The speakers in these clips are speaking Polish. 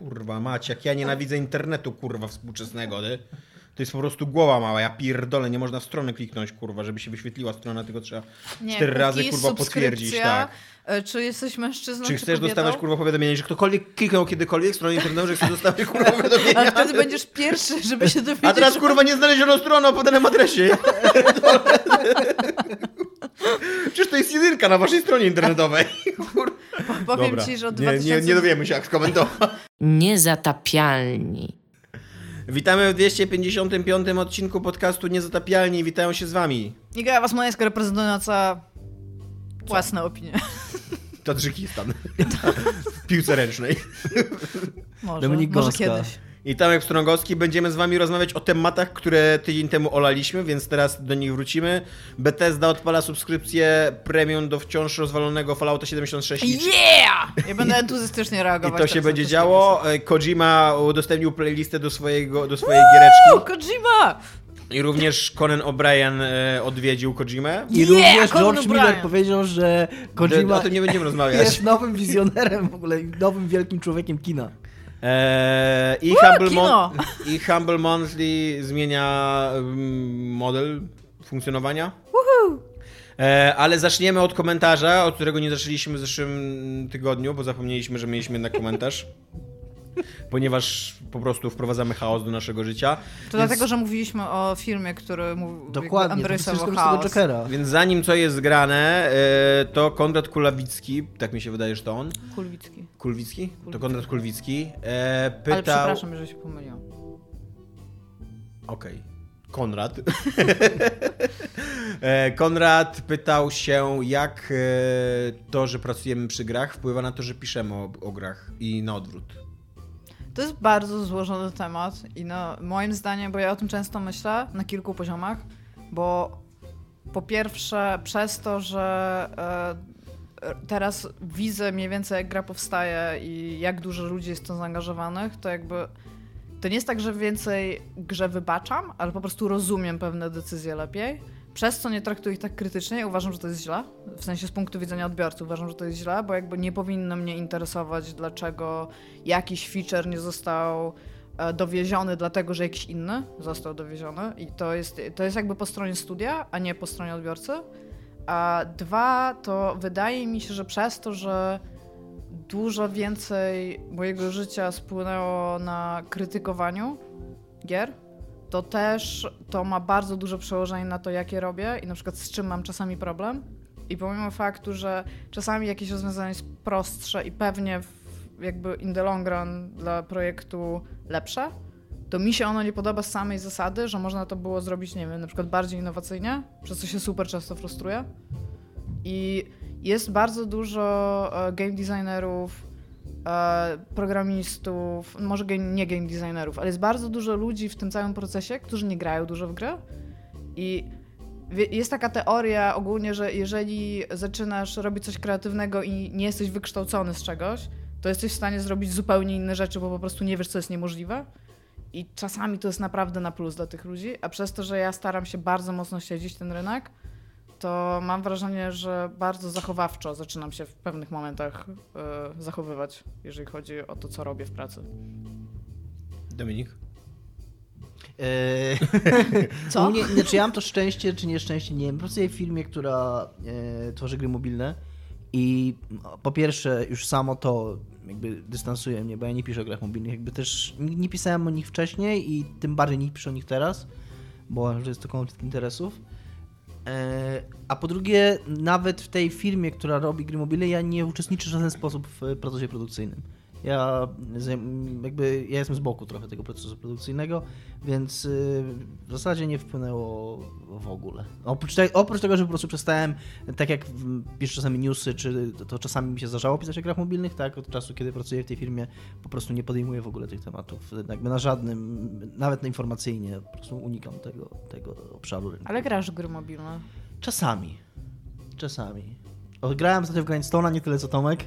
Kurwa macie, jak ja nienawidzę internetu, kurwa, współczesnego, ty. To jest po prostu głowa mała, ja pierdolę, nie można w stronę kliknąć, kurwa, żeby się wyświetliła strona, tylko trzeba Nie, cztery razy, kurwa, potwierdzić, tak. e, Czy jesteś mężczyzną, Czy czy chcesz kobietą? dostawać, kurwa, powiadomienie, że ktokolwiek kliknął kiedykolwiek w stronie internetowej, że chce dostawać, kurwa, powiadomienia? Ale wtedy będziesz pierwszy, żeby się dowiedzieć. A teraz, kurwa, nie znaleziono strony o podanym adresie. Przecież to jest jedynka na waszej stronie internetowej. Kurwa. Powiem Dobra. ci, że od nie, 2000... nie, nie dowiemy się, jak skomentować. Niezatapialni. Witamy w 255 odcinku podcastu Niezatapialni. Witają się z wami Iga Wasmańska reprezentująca własne opinie. Tadżykistan w piłce ręcznej. Może, Dominik może Gąska. kiedyś. I Tomek Strągowski. Będziemy z wami rozmawiać o tematach, które tydzień temu olaliśmy, więc teraz do nich wrócimy. Bethesda odpala subskrypcję premium do wciąż rozwalonego Fallouta 76 i Yeah! Ja będę entuzjastycznie I reagować. to tak się będzie to, działo. E, Kojima udostępnił playlistę do, swojego, do swojej O, giereczki. Kojima! I również Conan O'Brien e, odwiedził Kojimę. I Yeah, również Conan George. Miller powiedział, że O Kojima tym nie będziemy rozmawiać. jest nowym wizjonerem w ogóle, i nowym wielkim człowiekiem kina. E, i, Uuu, Humble kino! I Humble Monthly zmienia mm, model funkcjonowania. E, ale zaczniemy od komentarza, od którego nie zaczęliśmy w zeszłym tygodniu, bo zapomnieliśmy, że mieliśmy jednak komentarz. Ponieważ po prostu wprowadzamy chaos do naszego życia. To Więc- dlatego, że mówiliśmy o filmie, który mu Dokładnie, to z chaos. Jokera. Więc zanim co jest grane, e, to Konrad Kulawicki, tak mi się wydaje, że to on. Kulwicki. Kulwicki? To Kulwicki. Konrad Kulwicki. E, Ale pytał. przepraszam, że się pomyliłam. Okej. Konrad. E, Konrad pytał się, jak e, to, że pracujemy przy grach, wpływa na to, że piszemy o, o grach i na odwrót. To jest bardzo złożony temat i no, moim zdaniem, bo ja o tym często myślę na kilku poziomach, bo po pierwsze przez to, że e, teraz widzę mniej więcej jak gra powstaje i jak dużo ludzi jest w to zaangażowanych, to jakby to nie jest tak, że więcej grze wybaczam, ale po prostu rozumiem pewne decyzje lepiej. Przez co nie traktuję ich tak krytycznie uważam, że to jest źle. W sensie z punktu widzenia odbiorcy uważam, że to jest źle, bo jakby nie powinno mnie interesować, dlaczego jakiś feature nie został e, dowieziony, dlatego że jakiś inny został dowieziony. I to jest, to jest jakby po stronie studia, a nie po stronie odbiorcy. A dwa, to wydaje mi się, że przez to, że dużo więcej mojego życia spłynęło na krytykowaniu gier, to też to ma bardzo duże przełożenie na to, jakie robię i na przykład z czym mam czasami problem. I pomimo faktu, że czasami jakieś rozwiązanie jest prostsze i pewnie w, jakby in the long run dla projektu lepsze, to mi się ono nie podoba z samej zasady, że można to było zrobić, nie wiem, na przykład bardziej innowacyjnie, przez co się super często frustruję. I jest bardzo dużo e, game designerów, programistów, może nie game designerów, ale jest bardzo dużo ludzi w tym całym procesie, którzy nie grają dużo w gry. I jest taka teoria ogólnie, że jeżeli zaczynasz robić coś kreatywnego i nie jesteś wykształcony z czegoś, to jesteś w stanie zrobić zupełnie inne rzeczy, bo po prostu nie wiesz, co jest niemożliwe. I czasami to jest naprawdę na plus dla tych ludzi, a przez to, że ja staram się bardzo mocno śledzić ten rynek, to mam wrażenie, że bardzo zachowawczo zaczynam się w pewnych momentach e, zachowywać, jeżeli chodzi o to, co robię w pracy. Dominik? Eee, Co? u mnie, znaczy ja mam to szczęście, czy nieszczęście, nie wiem. Pracuję w firmie, która e, tworzy gry mobilne i no, po pierwsze już samo to jakby dystansuje mnie, bo ja nie piszę o grach mobilnych. Jakby też nie, nie pisałem o nich wcześniej i tym bardziej nie piszę o nich teraz, bo że jest to konflikt interesów. E, A po drugie, nawet w tej firmie, która robi gry mobilne, ja nie uczestniczę w żaden sposób w procesie produkcyjnym. Ja jakby ja jestem z boku trochę tego procesu produkcyjnego, więc y, w zasadzie nie wpłynęło w ogóle. Oprócz, te, oprócz tego, że po prostu przestałem, tak jak piszę czasami newsy, czy to, to czasami mi się zdarzało pisać o grach mobilnych, tak, od czasu, kiedy pracuję w tej firmie, po prostu nie podejmuję w ogóle tych tematów. Jakby na żadnym, nawet na informacyjnie, po prostu unikam tego, tego obszaru rynku. Ale grasz w gry mobilne. Czasami. Czasami. Grałem ostatnio w Grindstone'a, nie tyle co Tomek.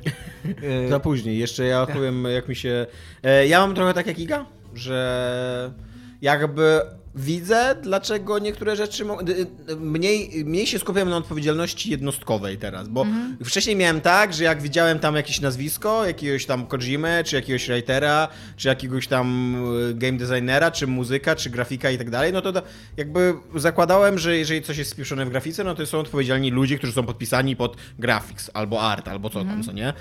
E, Za później. Jeszcze ja powiem, jak mi się... E, ja mam trochę tak jak Iga, że jakby widzę, dlaczego niektóre rzeczy. y, y, Mniej, mniej się skupiam na odpowiedzialności jednostkowej teraz, bo wcześniej miałem tak, że jak widziałem tam jakieś nazwisko, jakiegoś tam Kojimę, czy jakiegoś writera, czy jakiegoś tam y, game designera, czy muzyka, czy grafika i tak dalej, no to jakby zakładałem, że jeżeli coś jest spieszone w grafice, no to są odpowiedzialni ludzie, którzy są podpisani pod graphics, albo art, albo co tam, co nie.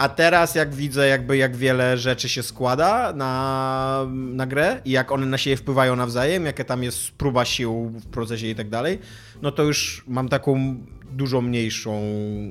A teraz jak widzę jakby jak wiele rzeczy się składa na, na grę i jak one na siebie wpływają nawzajem, jaka tam jest próba sił w procesie i tak dalej, no to już mam taką dużo mniejszą,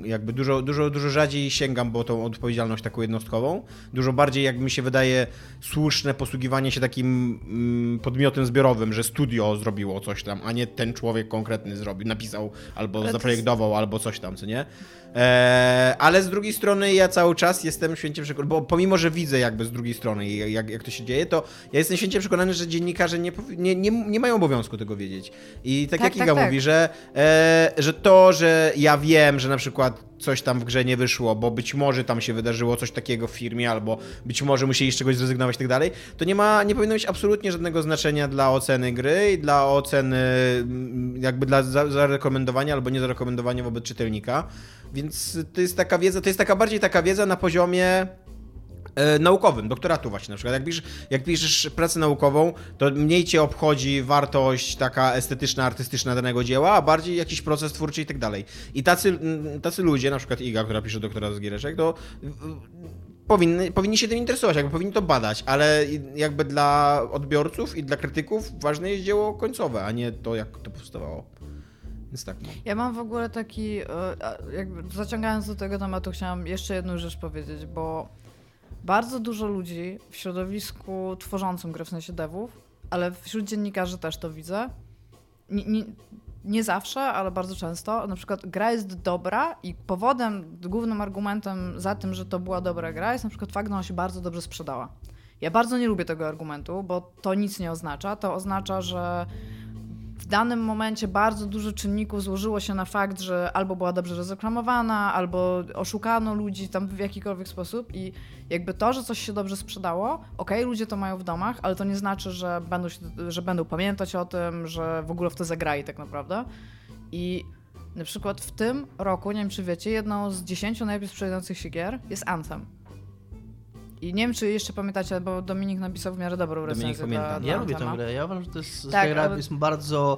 jakby dużo, dużo, dużo rzadziej sięgam po tą odpowiedzialność taką jednostkową. Dużo bardziej, jak mi się wydaje, słuszne posługiwanie się takim mm, podmiotem zbiorowym, że studio zrobiło coś tam, a nie ten człowiek konkretny zrobił, napisał albo zaprojektował, albo coś tam, co nie? Eee, ale z drugiej strony ja cały czas jestem święcie przekonany, bo pomimo, że widzę jakby z drugiej strony jak, jak to się dzieje, to ja jestem święcie przekonany, że dziennikarze nie, nie, nie, nie mają obowiązku tego wiedzieć. I tak, Tak, jak tak, Iga tak. mówi, że, e, że to, że ja wiem, że na przykład coś tam w grze nie wyszło, bo być może tam się wydarzyło coś takiego w firmie, albo być może musieli z czegoś zrezygnować i tak dalej, to nie ma, nie powinno mieć absolutnie żadnego znaczenia dla oceny gry i dla oceny mm, jakby dla za- zarekomendowania albo nie zarekomendowania wobec czytelnika. Więc to jest taka wiedza, to jest taka bardziej taka wiedza na poziomie e, naukowym, doktoratu właśnie na przykład. Jak piszesz, jak piszesz pracę naukową, to mniej cię obchodzi wartość taka estetyczna, artystyczna danego dzieła, a bardziej jakiś proces twórczy i tak dalej. I tacy, tacy ludzie, na przykład Iga, która pisze doktorat z giereczek, to powinny, powinni się tym interesować, jakby powinni to badać, ale jakby dla odbiorców i dla krytyków ważne jest dzieło końcowe, a nie to, jak to powstawało. Więc tak, no. Ja mam w ogóle taki, e, jakby zaciągając do tego tematu, chciałam jeszcze jedną rzecz powiedzieć, bo bardzo dużo ludzi w środowisku tworzącym gry, w sensie devów, ale wśród dziennikarzy też to widzę. Nie, nie, nie zawsze, ale bardzo często. Na przykład gra jest dobra i powodem, głównym argumentem za tym, że to była dobra gra jest na przykład fakt, że ona się bardzo dobrze sprzedała. Ja bardzo nie lubię tego argumentu, bo to nic nie oznacza. To oznacza, że danym momencie bardzo dużo czynników złożyło się na fakt, że albo była dobrze rozreklamowana, albo oszukano ludzi tam w jakikolwiek sposób i jakby to, że coś się dobrze sprzedało, okej, ludzie to mają w domach, ale to nie znaczy, że będą, się, że będą pamiętać o tym, że w ogóle w to zagrali tak naprawdę. I na przykład w tym roku, nie wiem czy wiecie, jedną z dziesięciu najlepiej sprzedających się gier jest Anthem. I nie wiem, czy jeszcze pamiętacie, bo Dominik napisał w miarę dobrą Dominik recenzję. pamięta. dla- dla Ja lubię tę grę. Ja uważam, że to jest Tak, gra ale- jest bardzo.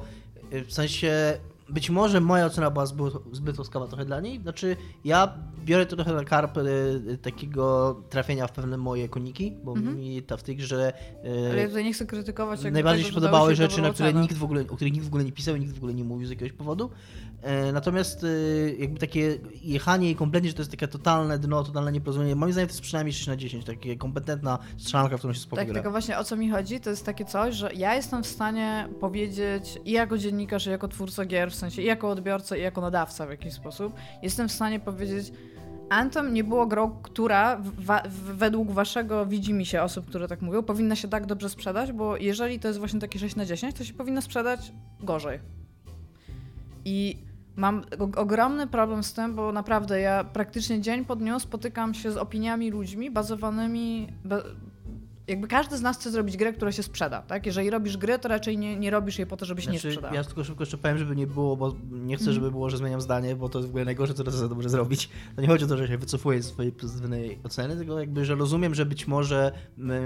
y, W sensie. Być może moja ocena była zbyt, zbyt łaskawa trochę dla niej. Znaczy, ja biorę to trochę na karp y, y, takiego trafienia w pewne moje koniki, bo mi ta w tej grze. y, Ale ja tutaj nie chcę krytykować. Najbardziej tego, się że podobały się rzeczy, na które nikt w ogóle, o których nikt w ogóle nie pisał i nikt w ogóle nie mówił z jakiegoś powodu. E, Natomiast e, jakby takie jechanie i kompletnie, że to jest takie totalne dno, totalne nieporozumienie, moim zdaniem to jest przynajmniej 6 na 10, takie kompetentna strzelanka, w którą się spoko Tak, tylko właśnie o co mi chodzi, to jest takie coś, że ja jestem w stanie powiedzieć i jako dziennikarz, i jako twórca gier, w sensie i jako odbiorca, i jako nadawca w jakiś sposób, jestem w stanie powiedzieć, Anthem nie było grą, która wa- według waszego widzi się osób, które tak mówią, powinna się tak dobrze sprzedać, bo jeżeli to jest właśnie takie 6 na 10, to się powinno sprzedać gorzej. I mam ogromny problem z tym, bo naprawdę ja praktycznie dzień po dniu spotykam się z opiniami ludźmi bazowanymi. Ba jakby każdy z nas chce zrobić grę, która się sprzeda, tak? Jeżeli robisz gry, to raczej nie, nie robisz jej po to, żebyś nie Znaczy, sprzedał. ja tylko szybko jeszcze powiem, żeby nie było, bo nie chcę, żeby było, że zmieniam zdanie, bo to jest w ogóle najgorsze, co to dobrze zrobić. To nie chodzi o to, że się wycofuję z swojej pozytywnej oceny, tylko jakby, że rozumiem, że być może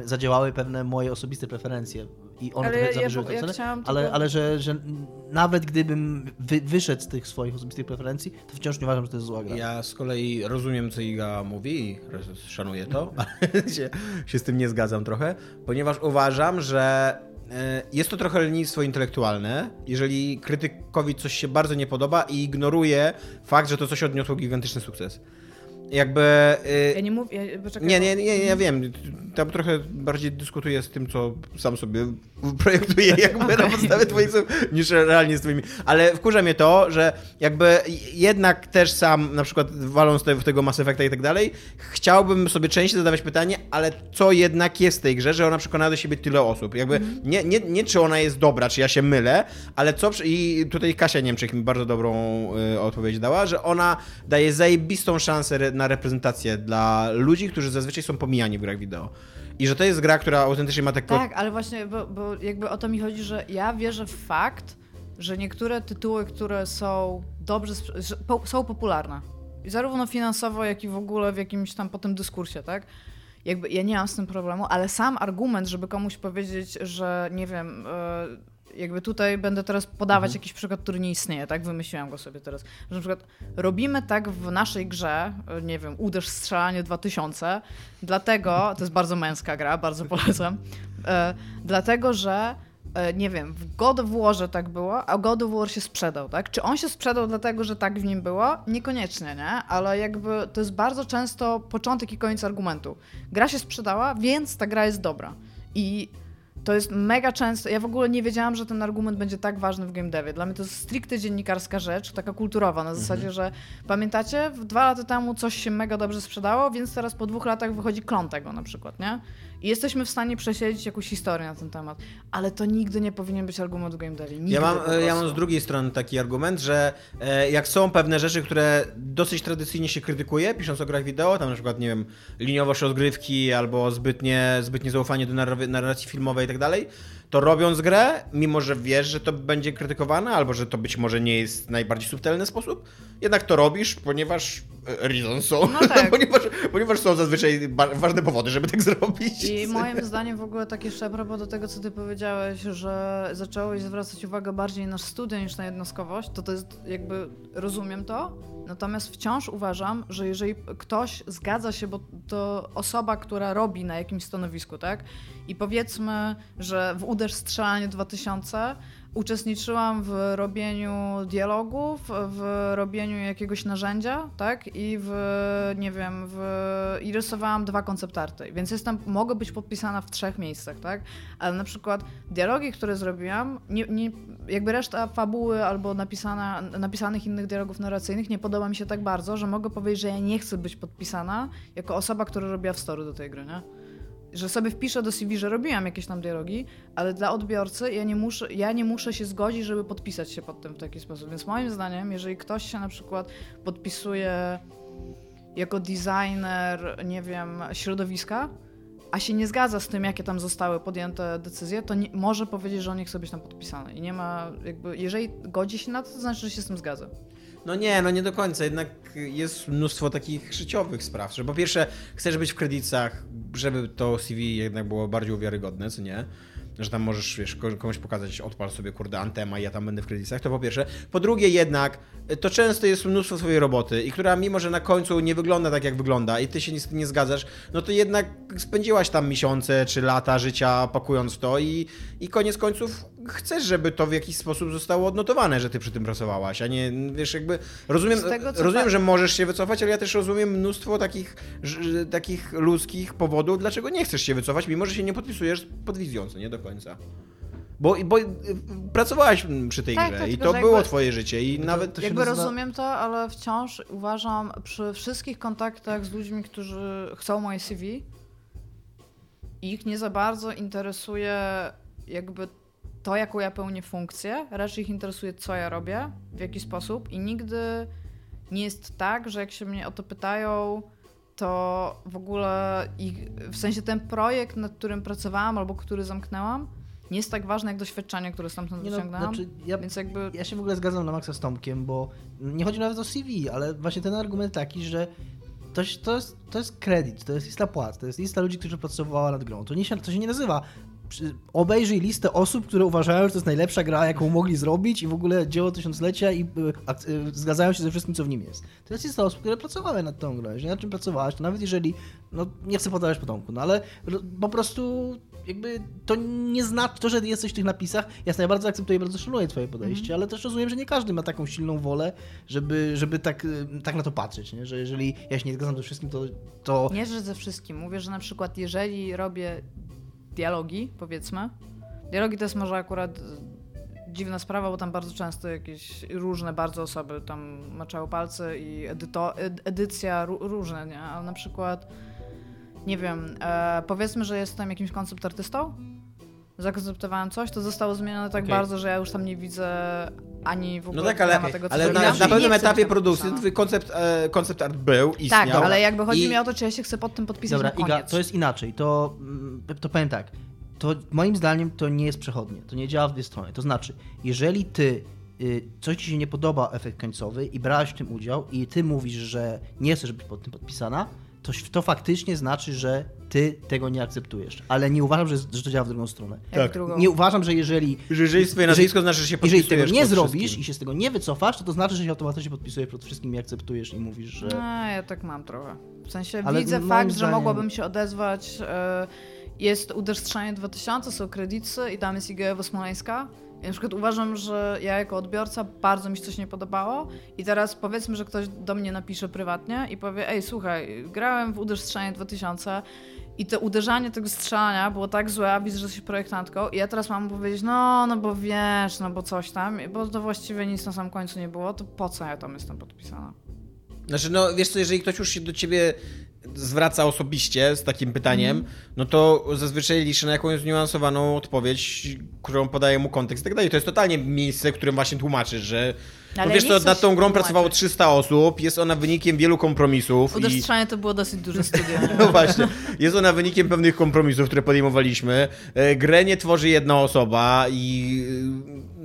zadziałały pewne moje osobiste preferencje i one Ale trochę ja- zawyżyły ja- ja chciałam ale, tylko- ale że, że nawet gdybym wy, wyszedł z tych swoich osobistych preferencji, to wciąż nie uważam, że to jest zła gra. Ja z kolei rozumiem, co Iga mówi i szanuję to, ale się, się z tym nie zgadzam trochę, ponieważ uważam, że e, jest to trochę lenistwo intelektualne, jeżeli krytykowi coś się bardzo nie podoba i ignoruje fakt, że to coś odniosło gigantyczny sukces. Jakby... e, Ja nie mówię, poczekaj, Nie, nie, nie, ja wiem. Tam trochę bardziej dyskutuję z tym, co sam sobie projektuję, jakby na podstawie twoich słów, niż realnie z twoimi. Ale wkurza mnie to, że jakby jednak też sam, na przykład waląc w tego Mass Effecta i tak dalej, chciałbym sobie częściej zadawać pytanie, ale co jednak jest w tej grze, że ona przekonała do siebie tyle osób. Jakby nie, nie, nie czy ona jest dobra, czy ja się mylę, ale co... I tutaj Kasia Niemczyk mi bardzo dobrą y, odpowiedź dała, że ona daje zajebistą szansę re, na reprezentację dla ludzi, którzy zazwyczaj są pomijani w grach wideo. I że to jest gra, która autentycznie ma tak... Tak, ale właśnie, bo, bo jakby o to mi chodzi, że ja wierzę w fakt, że niektóre tytuły, które są dobrze, są popularne. Zarówno finansowo, jak i w ogóle w jakimś tam po tym dyskursie, tak? Jakby ja nie mam z tym problemu, ale sam argument, żeby komuś powiedzieć, że nie wiem, e, jakby tutaj będę teraz podawać jakiś przykład, który nie istnieje, tak? Wymyśliłam go sobie teraz. Że na przykład robimy tak w naszej grze, e, nie wiem, uderz strzelanie 2000, dlatego, to jest bardzo męska gra, bardzo polecam, e, dlatego, że e, nie wiem, w God of Warze tak było, a God of War się sprzedał, tak? Czy on się sprzedał dlatego, że tak w nim było? Niekoniecznie, nie? Ale jakby to jest bardzo często początek i koniec argumentu. Gra się sprzedała, więc ta gra jest dobra. I to jest mega często. Ja w ogóle nie wiedziałam, że ten argument będzie tak ważny w game devie. Dla mnie to jest stricte dziennikarska rzecz, taka kulturowa, na zasadzie, że pamiętacie, w dwa lata temu coś się mega dobrze sprzedało, więc teraz po dwóch latach wychodzi klon tego na przykład, nie? I jesteśmy w stanie przesiedzieć jakąś historię na ten temat. Ale to nigdy nie powinien być argument w game devie. Ja mam, ja mam z drugiej strony taki argument, że e, jak są pewne rzeczy, które dosyć tradycyjnie się krytykuje, pisząc o grach wideo, tam na przykład, nie wiem, liniowość rozgrywki albo zbytnie, zbytnie zaufanie do narracji filmowej i tak dalej, to robiąc grę, mimo że wiesz, że to będzie krytykowane, albo że to być może nie jest najbardziej subtelny sposób, jednak to robisz, ponieważ e, reasons są, No tak. ponieważ, ponieważ są zazwyczaj ważne powody, żeby tak zrobić. I moim zdaniem w ogóle tak jeszcze a propos do tego, co ty powiedziałeś, że zacząłeś zwracać uwagę bardziej na studia niż na jednostkowość, to to jest jakby, rozumiem to, natomiast wciąż uważam, że jeżeli ktoś zgadza się, bo to osoba, która robi na jakimś stanowisku, tak, i powiedzmy, że w Uderz Strzelanie 2000 uczestniczyłam w robieniu dialogów, w robieniu jakiegoś narzędzia, tak? I w, nie wiem, w, i rysowałam dwa konceptarty. Więc jestem, mogę być podpisana w trzech miejscach, tak? Ale na przykład dialogi, które zrobiłam, nie, nie, jakby reszta fabuły albo napisana, napisanych innych dialogów narracyjnych nie podoba mi się tak bardzo, że mogę powiedzieć, że ja nie chcę być podpisana jako osoba, która robiła wstory do tej gry, nie? Że sobie wpiszę do CV, że robiłam jakieś tam dialogi, ale dla odbiorcy ja nie muszę, ja nie muszę się zgodzić, żeby podpisać się pod tym w taki sposób. Więc moim zdaniem, jeżeli ktoś się na przykład podpisuje jako designer, nie wiem, środowiska, a się nie zgadza z tym, jakie tam zostały podjęte decyzje, to nie, może powiedzieć, że on nie chce być tam podpisany. I nie ma, jakby, jeżeli godzi się na to, to znaczy, że się z tym zgadza. No nie, no nie do końca. Jednak jest mnóstwo takich życiowych spraw, że po pierwsze chcesz być w kredytach, żeby to CV jednak było bardziej wiarygodne, co nie? Że tam możesz, wiesz, ko- komuś pokazać, odpal sobie, kurde, Antema i ja tam będę w kredytach, to po pierwsze. Po drugie jednak, to często jest mnóstwo swojej roboty i która mimo, że na końcu nie wygląda tak, jak wygląda i ty się niestety nie zgadzasz, no to jednak spędziłaś tam miesiące czy lata życia pakując to i, i koniec końców chcesz, żeby to w jakiś sposób zostało odnotowane, że ty przy tym pracowałaś, a nie, wiesz, jakby rozumiem, tego, rozumiem że możesz się wycofać, ale ja też rozumiem mnóstwo takich, takich ludzkich powodów, dlaczego nie chcesz się wycofać, mimo że się nie podpisujesz pod wizją, nie do końca. Bo, bo y, pracowałaś przy tej Tak, grze tak, i to było jakby- twoje życie i nawet... to Jakby nazywa- rozumiem to, ale wciąż uważam przy wszystkich kontaktach z ludźmi, którzy chcą moje CV, ich nie za bardzo interesuje jakby to, jaką ja pełnię funkcję, raczej ich interesuje, co ja robię, w jaki sposób i nigdy nie jest tak, że jak się mnie o to pytają, to w ogóle ich, w sensie ten projekt, nad którym pracowałam albo który zamknęłam, nie jest tak ważny jak doświadczenie, które stamtąd Nie no, wyciągnęłam. znaczy, ja, Więc jakby ja się w ogóle zgadzam na maksa z Tomkiem, bo nie chodzi nawet o CV, ale właśnie ten argument taki, że to, to, jest, to jest kredyt, to jest lista płac, to jest lista ludzi, którzy pracowała nad grą. To, nie się, to się nie nazywa obejrzyj listę osób, które uważają, że to jest najlepsza gra, jaką mogli zrobić i w ogóle dzieło tysiąclecia i y, y, zgadzają się ze wszystkim, co w nim jest. To jest lista osób, które pracowały nad tą grą. Jeżeli nad czym pracowałaś, to nawet jeżeli, no nie chcę podawać potomku, no ale po prostu jakby to nie znaczy, to, że jesteś w tych napisach, ja bardzo akceptuję, bardzo szanuję twoje podejście, ale też rozumiem, że nie każdy ma taką silną wolę, żeby, żeby tak, y, tak na to patrzeć, nie? że jeżeli ja się nie zgadzam ze wszystkim, to, to Nie, że ze wszystkim. Mówię, że na przykład jeżeli robię dialogi, powiedzmy, dialogi to jest może akurat e, dziwna sprawa, bo tam bardzo często jakieś różne bardzo osoby tam maczały palce i edyto, ed- edycja ró- różne, nie? Ale na przykład, nie wiem, e, powiedzmy, że jestem jakimś koncept artystą zakonceptowałem coś, to zostało zmienione tak Okej. bardzo, że ja już tam nie widzę ani w ogóle No tak, ale, tego, co ale na, na pewnym etapie produkcji twój koncept, e, koncept art był, istniał. Tak, ale jakby chodzi i- mi o to, czy ja się chcę pod tym podpisać Dobra. Iga, to jest inaczej. To, mm, to powiem tak. To moim zdaniem to nie jest przechodnie. To nie działa w dwie strony. To znaczy, jeżeli ty y, coś ci się nie podoba efekt końcowy i brałeś w tym udział i ty mówisz, że nie chcesz być pod tym podpisana, to, to faktycznie znaczy, że ty tego nie akceptujesz. Ale nie uważam, że, że to działa w drugą stronę. Tak. drugą. Nie uważam, że jeżeli Że jeżeli swoje nazwisko znaczy, że się jeżeli podpisujesz tego nie zrobisz wszystkim. i się z tego nie wycofasz, to to znaczy, że się automatycznie podpisujesz pod wszystkim i akceptujesz i mówisz, że... A, ja tak mam trochę. W sensie Ale widzę fakt, że zdaniem- mogłabym się odezwać. e, Jest Uderztrzenie 2000, są kredyty i tam jest Iga Smoleńska. I na przykład uważam, że ja jako odbiorca bardzo mi się coś nie podobało i teraz powiedzmy, że ktoś do mnie napisze prywatnie i powie ej słuchaj, grałem w Uderztrzenie 2000 i to uderzanie tego strzelania było tak złe, a widzę, że jesteś projektantką i ja teraz mam powiedzieć, no, no bo wiesz, no bo coś tam, bo to właściwie nic na samym końcu nie było, to po co ja tam jestem podpisana? Znaczy, no wiesz co, jeżeli ktoś już się do ciebie zwraca osobiście z takim pytaniem, Mhm. no to zazwyczaj liczy na jakąś zniuansowaną odpowiedź, którą podaje mu kontekst i tak dalej. To jest totalnie miejsce, w którym właśnie tłumaczysz, że no wiesz chcę nad tą grą pracowało 300 osób, jest ona wynikiem wielu kompromisów i... Uderztrzenie to było dosyć duże studio. No właśnie, jest ona wynikiem pewnych kompromisów, które podejmowaliśmy. E, Grę nie tworzy jedna osoba i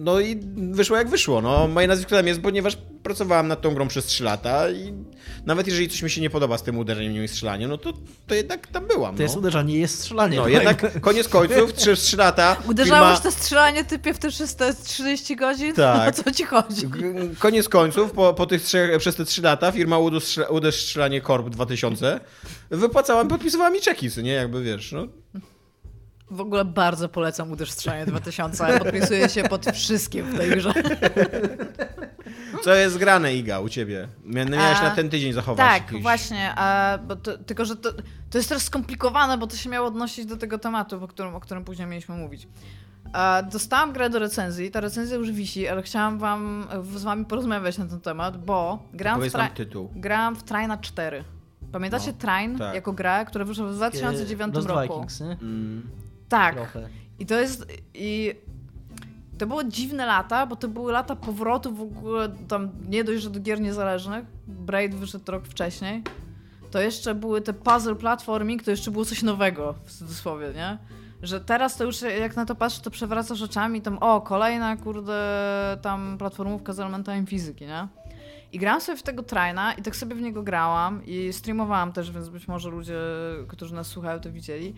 no i wyszło jak wyszło. No, moje nazwisko tam jest, ponieważ pracowałam nad tą grą przez 3 lata i nawet jeżeli coś mi się nie podoba z tym uderzeniem i strzelaniem, no to, to jednak tam byłam. To jest no. uderzanie, jest strzelanie. no jednak koniec końców, przez 3 lata Uderzałaś firma- to strzelanie typie w te 330 godzin? Tak. O co ci chodzi? Koniec końców, po, po tych trzech, przez te 3 lata firma Uderz Strze- Uderz Strzelanie Corp 2000 wypłacała, podpisywała mi czeki, nie? Jakby wiesz, no. W ogóle bardzo polecam Uderztrzenie 2000. Podpisuję się pod wszystkim w tej grze. Co jest grane, Iga, u ciebie? No Miałaś A, na ten tydzień zachować Tak, jakiś... właśnie. A, bo to, tylko, że to, to jest też skomplikowane, bo to się miało odnosić do tego tematu, o którym, o którym później mieliśmy mówić. A, dostałam grę do recenzji. Ta recenzja już wisi, ale chciałam wam, z wami porozmawiać na ten temat, bo gram w, tra- tytuł. gram w Traina 4. Pamiętacie No, Train tak. jako grę, która wyszła w 2009 Lost roku? Vikings, nie? Mm. Tak. Trochę. I to jest. I to było dziwne lata, bo to były lata powrotu w ogóle tam nie dość, że do gier niezależnych. Braid wyszedł rok wcześniej. To jeszcze były te puzzle platforming, to jeszcze było coś nowego w cudzysłowie, nie? Że teraz to już jak na to patrzę, to przewracasz oczami tam, o, kolejna kurde tam platformówka z elementami fizyki, nie? I grałam sobie w tego traina i tak sobie w niego grałam i streamowałam też, więc być może ludzie, którzy nas słuchają, to widzieli.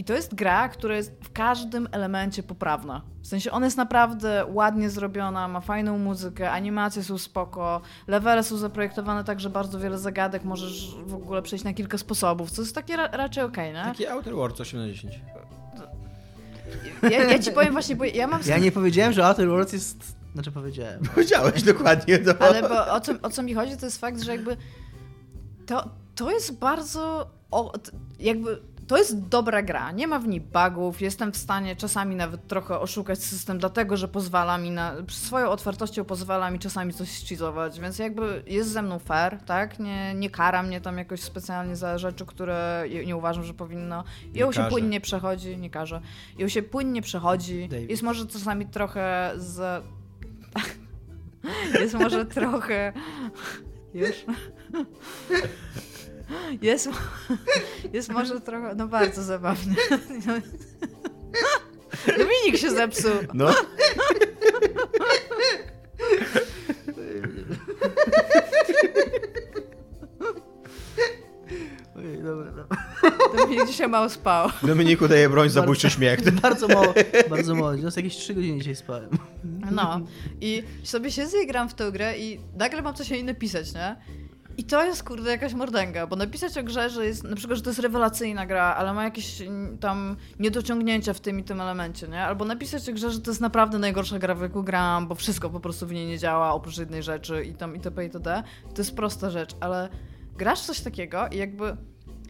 I to jest gra, która jest w każdym elemencie poprawna. W sensie ona jest naprawdę ładnie zrobiona, ma fajną muzykę, animacje są spoko, levele są zaprojektowane tak, że bardzo wiele zagadek możesz w ogóle przejść na kilka sposobów, co jest takie ra raczej okej, nie? Taki Outer Worlds 8 na 10. Ja, ja ci powiem właśnie, bo ja mam... Ja nie powiedziałem, że Outer Worlds jest... Znaczy powiedziałem. Powiedziałeś dokładnie to. Ale bo o co, o co mi chodzi, to jest fakt, że jakby to, to jest bardzo. O, jakby. To jest dobra gra, nie ma w niej bugów, jestem w stanie czasami nawet trochę oszukać system, dlatego że pozwala mi na. swoją otwartością pozwala mi czasami coś ścizować, więc jakby jest ze mną fair, tak? Nie, nie kara mnie tam jakoś specjalnie za rzeczy, które nie uważam, że powinno. Ją się karze. płynnie przechodzi, nie każe. Ją się płynnie przechodzi. David. Jest może czasami trochę z. Jest może trochę. Już? Jest, jest może trochę. No bardzo zabawny. Dominik się zepsuł. No. Ojej, dobra, dobra. Dominik dzisiaj mało spał. Dominiku daje broń zabójczy śmiech. Bardzo mało, bardzo mało. No, jakieś 3 godziny dzisiaj spałem. No. I sobie siedzę i gram w tę grę i nagle mam coś o niej napisać, nie? I to jest kurde jakaś mordęga, bo napisać o grze, że jest na przykład, że to jest rewelacyjna gra, ale ma jakieś mm, tam niedociągnięcia w tym i tym elemencie, nie? Albo napisać o grze, że to jest naprawdę najgorsza gra, w jaką gram, bo wszystko po prostu w niej nie działa, oprócz jednej rzeczy i tam itp. itd. To jest prosta rzecz, ale grasz coś takiego i jakby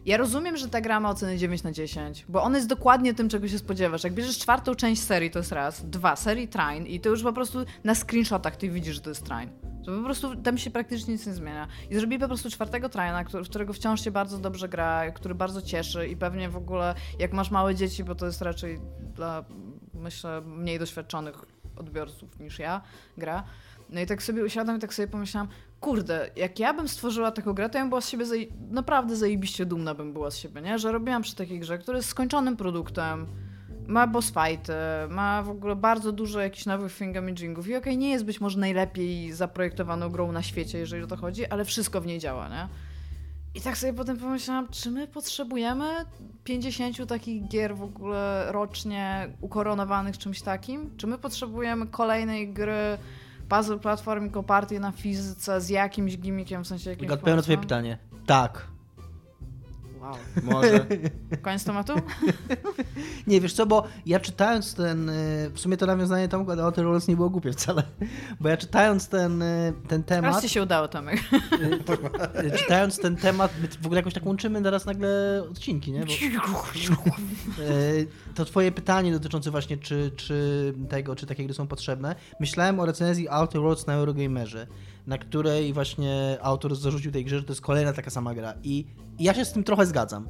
ja rozumiem, że ta gra ma ocenę 9 na 10, bo on jest dokładnie tym, czego się spodziewasz. Jak bierzesz czwartą część serii, to jest raz. Dwa, serii Train i to już po prostu na screenshotach ty widzisz, że to jest Train. To po prostu tam się praktycznie nic nie zmienia. I zrobili po prostu czwartego Trajana, który, w którego wciąż się bardzo dobrze gra, który bardzo cieszy i pewnie w ogóle jak masz małe dzieci, bo to jest raczej dla, myślę, mniej doświadczonych odbiorców niż ja gra. No i tak sobie usiadłam i tak sobie pomyślałam, kurde, jak ja bym stworzyła taką grę, to ja bym była z siebie zaje- naprawdę zajebiście dumna bym była z siebie, nie? Że robiłam przy takiej grze, która jest skończonym produktem, ma boss fighty, ma w ogóle bardzo dużo jakichś nowych fingermagingów i okej, nie jest być może najlepiej zaprojektowaną grą na świecie, jeżeli o to chodzi, ale wszystko w niej działa, nie? I tak sobie potem pomyślałam, czy my potrzebujemy 50 takich gier w ogóle rocznie ukoronowanych czymś takim? Czy my potrzebujemy kolejnej gry puzzle platforming opartej na fizyce z jakimś gimmickiem, w sensie jakimś odpowiem na twoje pytanie. Tak. Wow. Może. Koniec tematu? Nie, wiesz co, bo ja czytając ten, y, w sumie to nawiązanie tam do Outer Worlds nie było głupie wcale, bo ja czytając ten, y, ten temat, Raz ci się udało, Tomek. y, czytając ten temat, my w ogóle jakoś tak łączymy teraz nagle odcinki, nie? Bo, to twoje pytanie dotyczące właśnie czy, czy tego, czy takie gry są potrzebne, myślałem o recenzji Outer Worlds na Eurogamerze, na której właśnie autor zarzucił tej grze, że to jest kolejna taka sama gra i ja się z tym trochę zgadzam.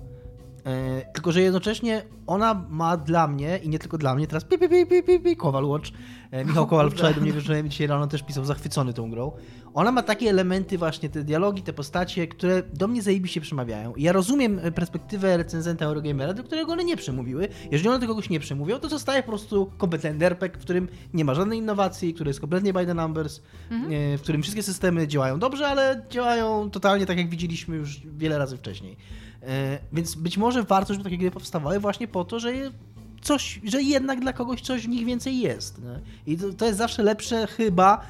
E, tylko, że jednocześnie ona ma dla mnie, i nie tylko dla mnie, teraz pi, pi, pi, pi, pi, pi Kowal Watch, e, Michał Kowal wczoraj do mnie wieczorem dzisiaj rano też pisał zachwycony tą grą. Ona ma takie elementy właśnie, te dialogi, te postacie, które do mnie zajebiście przemawiają. I ja rozumiem e, perspektywę recenzenta Eurogamera, do którego one nie przemówiły. Jeżeli one do kogoś nie przemówią, to zostaje po prostu kompletny RPG, w którym nie ma żadnej innowacji, który jest kompletnie by the numbers, e, w którym wszystkie systemy działają dobrze, ale działają totalnie tak, jak widzieliśmy już wiele razy wcześniej. E, Więc być może warto, żeby takie gry powstawały właśnie po to, że coś, że jednak dla kogoś coś w nich więcej jest. Nie? I to, to jest zawsze lepsze chyba,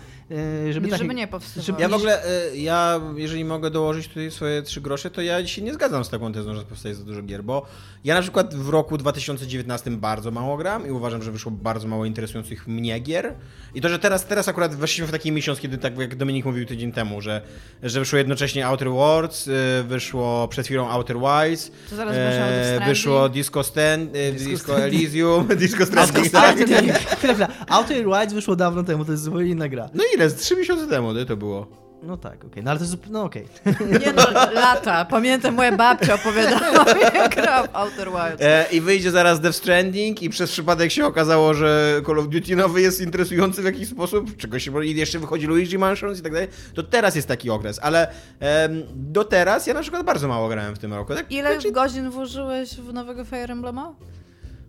żeby takie... żeby nie powstawało. żeby- Ja w ogóle, y, ja, jeżeli mogę dołożyć tutaj swoje trzy grosze, to ja się nie zgadzam z taką tezą, że powstaje za dużo gier, bo ja na przykład w roku 2019 bardzo mało gram i uważam, że wyszło bardzo mało interesujących mnie gier. I to, że teraz, teraz akurat weszliśmy w taki miesiąc, kiedy tak jak Dominik mówił tydzień temu, że, że wyszło jednocześnie Outer Worlds, y, wyszło przed chwilą Outer Wilds, To zaraz Stranding. wyszło Disco, Stand, Disco Disco, Stranding. Elysium, Disco Stranding, tak? nie, nie, nie, chwila, chwila. Outer Wilds wyszło dawno temu, to jest zupełnie inna gra. No ile? Z trzy miesiące temu nie, to było. No tak, okej, no ale to jest, zup- no okej. Nie no, lata. Pamiętam, moja babcia opowiadała mi, jak grała w Outer Wilds. E, I wyjdzie zaraz Death Stranding i przez przypadek się okazało, że Call of Duty nowy jest interesujący w jakiś sposób, czego się i jeszcze wychodzi Luigi Mansions i tak dalej, to teraz jest taki okres, ale em, do teraz ja na przykład bardzo mało grałem w tym roku. Tak? Ile Znaczy, godzin włożyłeś w nowego Fire Emblema?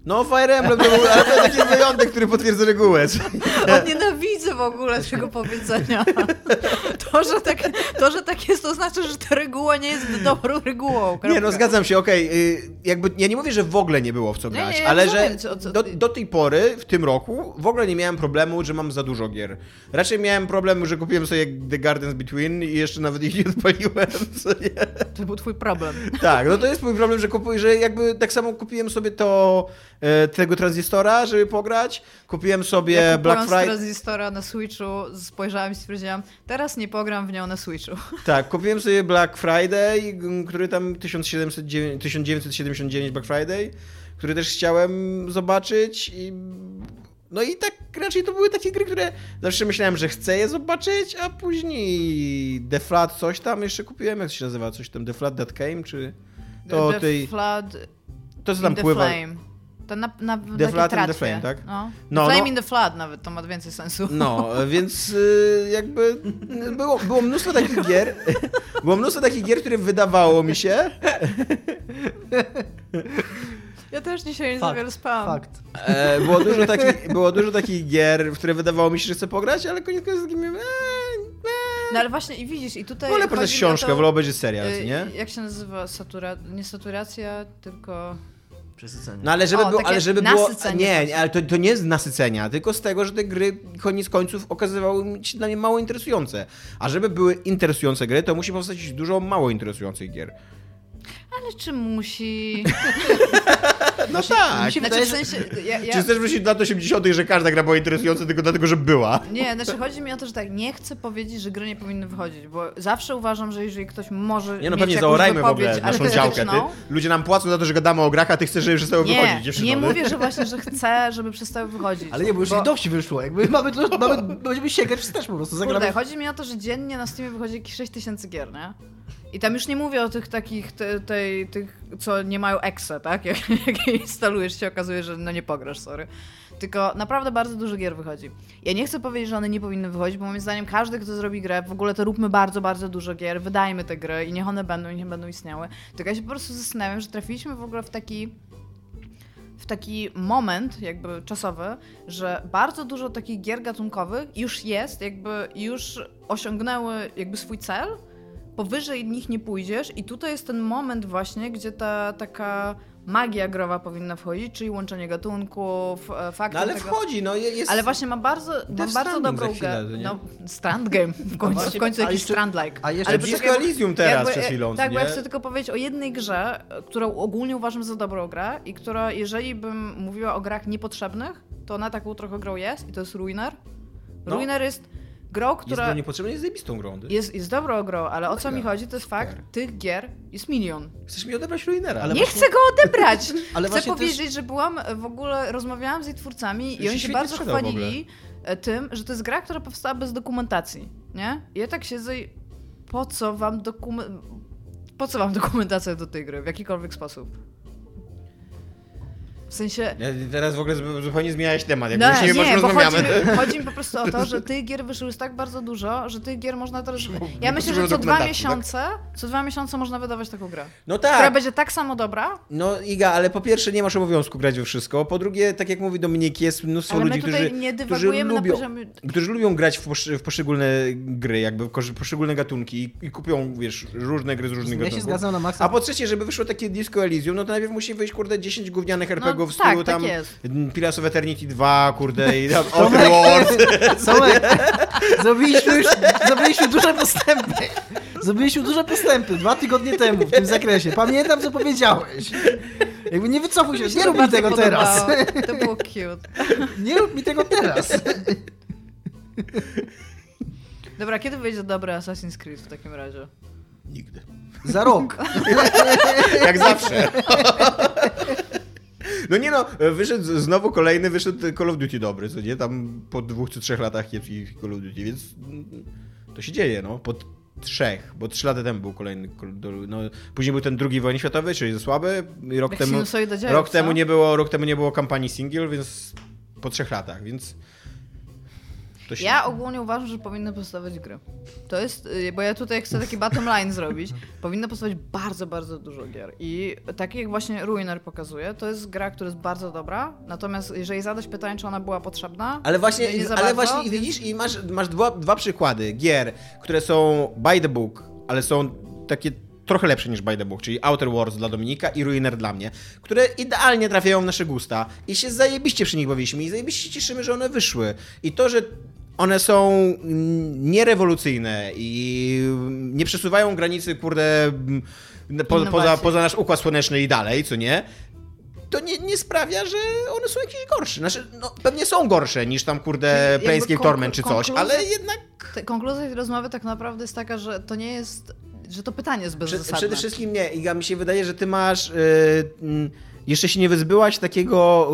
No Fire Emblem to był ale to taki wyjątek, który potwierdza regułę. O, nienawidzę w ogóle tego powiedzenia. To że, tak, to, że tak jest, to znaczy, że ta reguła nie jest dobrą regułą. Nie, no kropka. zgadzam się, okej. y, Jakby ja nie mówię, że w ogóle nie było w co Nie, grać, nie, ja ale że do, do tej pory, w tym roku, w ogóle nie miałem problemu, że mam za dużo gier. Raczej miałem problem, że kupiłem sobie The Gardens Between i jeszcze nawet ich nie odpaliłem. Co nie? To był twój problem. Tak, no to jest mój problem, że kupuję, że jakby tak samo kupiłem sobie to tego tranzystora, żeby pograć. Kupiłem sobie Ja Black Friday. tranzystora na Switchu, spojrzałem i stwierdziłam, teraz nie pogram w nią na Switchu. Tak, kupiłem sobie Black Friday, m, który tam 1709 1979 Black Friday, który też chciałem zobaczyć i no i tak raczej to były takie gry, które zawsze myślałem, że chcę je zobaczyć, a później The Flood coś tam jeszcze kupiłem, jak się nazywa, coś tam The Flood That Came, czy to The tej, Flood to co tam the pływa. Flame. To na, na, The Flood in the. Flame, tak? No. No, Flame no. in the Flood nawet, to ma więcej sensu. No, więc y, jakby było, było mnóstwo takich gier, było mnóstwo takich gier, które wydawało mi się, Ja też dzisiaj nie za Fakt, wiele spałam. Fakt. E, było, dużo takich, było dużo takich gier, w które wydawało mi się, że chcę pograć, ale koniec końców takim miałem, eee, No ale właśnie i widzisz, i tutaj Wolę o książkę, to, wolę obejrzeć serial, y, nie? Jak się nazywa satura... Nie saturacja, tylko... Przesycenie. No ale żeby, O, było, takie ale żeby było. Nie, nie, ale to, to nie z nasycenia, tylko z tego, że te gry koniec końców okazywały się dla mnie mało interesujące. A żeby były interesujące gry, to musi powstać dużo mało interesujących gier. Ale czy musi... No Właśnie tak. mi się Znaczy, wydaje, w sensie, ja, Czy ja, chcesz wrócić do lat 80., że każda gra była interesująca tylko dlatego, że była? nie, znaczy chodzi mi o to, że tak, nie chcę powiedzieć, że gry nie powinny wychodzić, bo zawsze uważam, że jeżeli ktoś może Nie no, pewnie zaorajmy w ogóle naszą działkę. Ty. artystyczną, Ludzie nam płacą za to, że gadamy o grach, a ty chcesz, żeby przestały Nie, wychodzić. dziewczyno, nie mówię, że właśnie, że chcę, żeby przestały wychodzić. Ale nie, bo już bo, dość wyszło. Jakby mamy, to, mamy, będziemy sięgać wstecz po prostu. Zagramy Kurde, chodzi mi o to, że dziennie na Steamie wychodzi jakieś 6 tysięcy gier, nie? I tam już nie mówię o tych takich, te, tej, tych, co nie mają exe, tak? Jak, jak je instalujesz, się okazuje, że no nie pograsz, sorry. Tylko naprawdę bardzo dużo gier wychodzi. Ja nie chcę powiedzieć, że one nie powinny wychodzić, bo moim zdaniem każdy, kto zrobi grę, w ogóle to róbmy bardzo, bardzo dużo gier, wydajmy te gry i niech one będą i niech będą istniały. Tylko ja się po prostu zastanawiam, że trafiliśmy w ogóle w taki w taki moment jakby czasowy, że bardzo dużo takich gier gatunkowych już jest, jakby już osiągnęły jakby swój cel, powyżej nich nie pójdziesz i tutaj jest ten moment właśnie, gdzie ta taka magia growa powinna wchodzić, czyli łączenie gatunków, e, fakty No ale tego... wchodzi, no je- jest... Ale właśnie mam bardzo, mam bardzo dobrą chwilę, nie? No, Strand Game. W końcu, właśnie, w końcu a jakiś jeszcze- Strand-like. a jeszcze Ale Disco Elysium teraz jakby, przed chwilą, Tak, co bo ja nie? chcę tylko powiedzieć o jednej grze, którą ogólnie uważam za dobrą grę i która, jeżeli bym mówiła o grach niepotrzebnych, to ona taką trochę grą jest i to jest Ruiner. No. Ruiner jest grą, Jest która dla niepotrzebna, jest zajebistą grą. Ty. jest, jest dobrą grą, ale o co mi chodzi, to jest fakt, Super. tych gier jest milion. Chcesz mi odebrać Ruinera. Ale nie właśnie- chcę go odebrać! Ale chcę właśnie też- powiedzieć, że byłam w ogóle, rozmawiałam z jej twórcami To i oni się bardzo chwalili e, tym, że to jest gra, która powstała bez dokumentacji, nie? I ja tak siedzę i po co wam dokument... Po co wam dokumentacja do tej gry? W jakikolwiek sposób? W sensie... Ja teraz w ogóle zu- zupełnie zmieniałeś temat, jak No, już nie, nie bo rozmawiamy. chodzi mi, chodzi mi po prostu o to, że tych gier wyszło już tak bardzo dużo, że tych gier można teraz... Ja myślę, że co dwa dokumentacji, miesiące, co dwa miesiące można wydawać taką grę. No Która tak, będzie tak samo dobra, no Iga, ale po pierwsze nie masz obowiązku grać we wszystko, po drugie, tak jak mówi Dominik, jest mnóstwo ale my ludzi, tutaj którzy, nie którzy dywagujemy na lubią, poziomie... którzy lubią grać w, posz, w poszczególne gry, jakby w poszczególne gatunki i, i kupią, wiesz, różne gry z różnych Ja się gatunków. zgadzam na maksa. A po trzecie, żeby wyszło takie Disco Elysium, no to najpierw musi wyjść, kurde, 10 gównianych RPGów w tak, stylu tak tam jest. Pillars of Eternity 2, kurde, i tam Outer Worlds. Tomek, zrobiliśmy już zrobiliśmy duże postępy. Zrobiliśmy duże postępy dwa tygodnie temu w tym zakresie. Pamiętam, co powiedziałeś. Jakby nie wycofuj się, nie rób mi tego teraz. To było cute. Nie rób mi tego teraz. Dobra, kiedy wyjdzie dobry Assassin's Creed w takim razie? Nigdy. Za rok. Jak zawsze. No nie no, wyszedł znowu kolejny, wyszedł Call of Duty dobry, co nie? Tam po dwóch czy trzech latach jest ich Call of Duty, więc to się dzieje, no. Po trzech, bo trzy lata temu był kolejny. No, później był ten drugi wojny światowej, czyli słaby. I rok Jak temu, rok co? temu nie było, rok temu nie było kampanii single, więc po trzech latach, więc się... Ja ogólnie uważam, że powinny powstawać gry. To jest, y, bo ja tutaj chcę taki bottom line zrobić. Powinno powstawać bardzo, bardzo dużo gier. I tak jak właśnie Ruiner pokazuje, to jest gra, która jest bardzo dobra. Natomiast jeżeli zadać pytanie, czy ona była potrzebna, Ale właśnie, nie, nie za ale bardzo, właśnie więc- widzisz, i masz, masz dwa, dwa przykłady gier, które są by the book, ale są takie trochę lepsze niż by the book, czyli Outer Wars dla Dominika i Ruiner dla mnie, które idealnie trafiają w nasze gusta i się zajebiście przy nich bawiliśmy i zajebiście cieszymy, że one wyszły. I to, że one są nierewolucyjne i nie przesuwają granicy, kurde, po, poza, poza nasz układ słoneczny i dalej, co nie? to nie, nie sprawia, że one są jakieś gorsze. Znaczy, no, pewnie są gorsze niż tam, kurde, Planescape Torment czy coś, ale jednak te- konkluzja tej rozmowy tak naprawdę jest taka, że to nie jest, że to pytanie jest przed, bezzasadne. przede wszystkim nie. Iga, mi się wydaje, że ty masz... Yy, jeszcze się nie wyzbyłaś takiego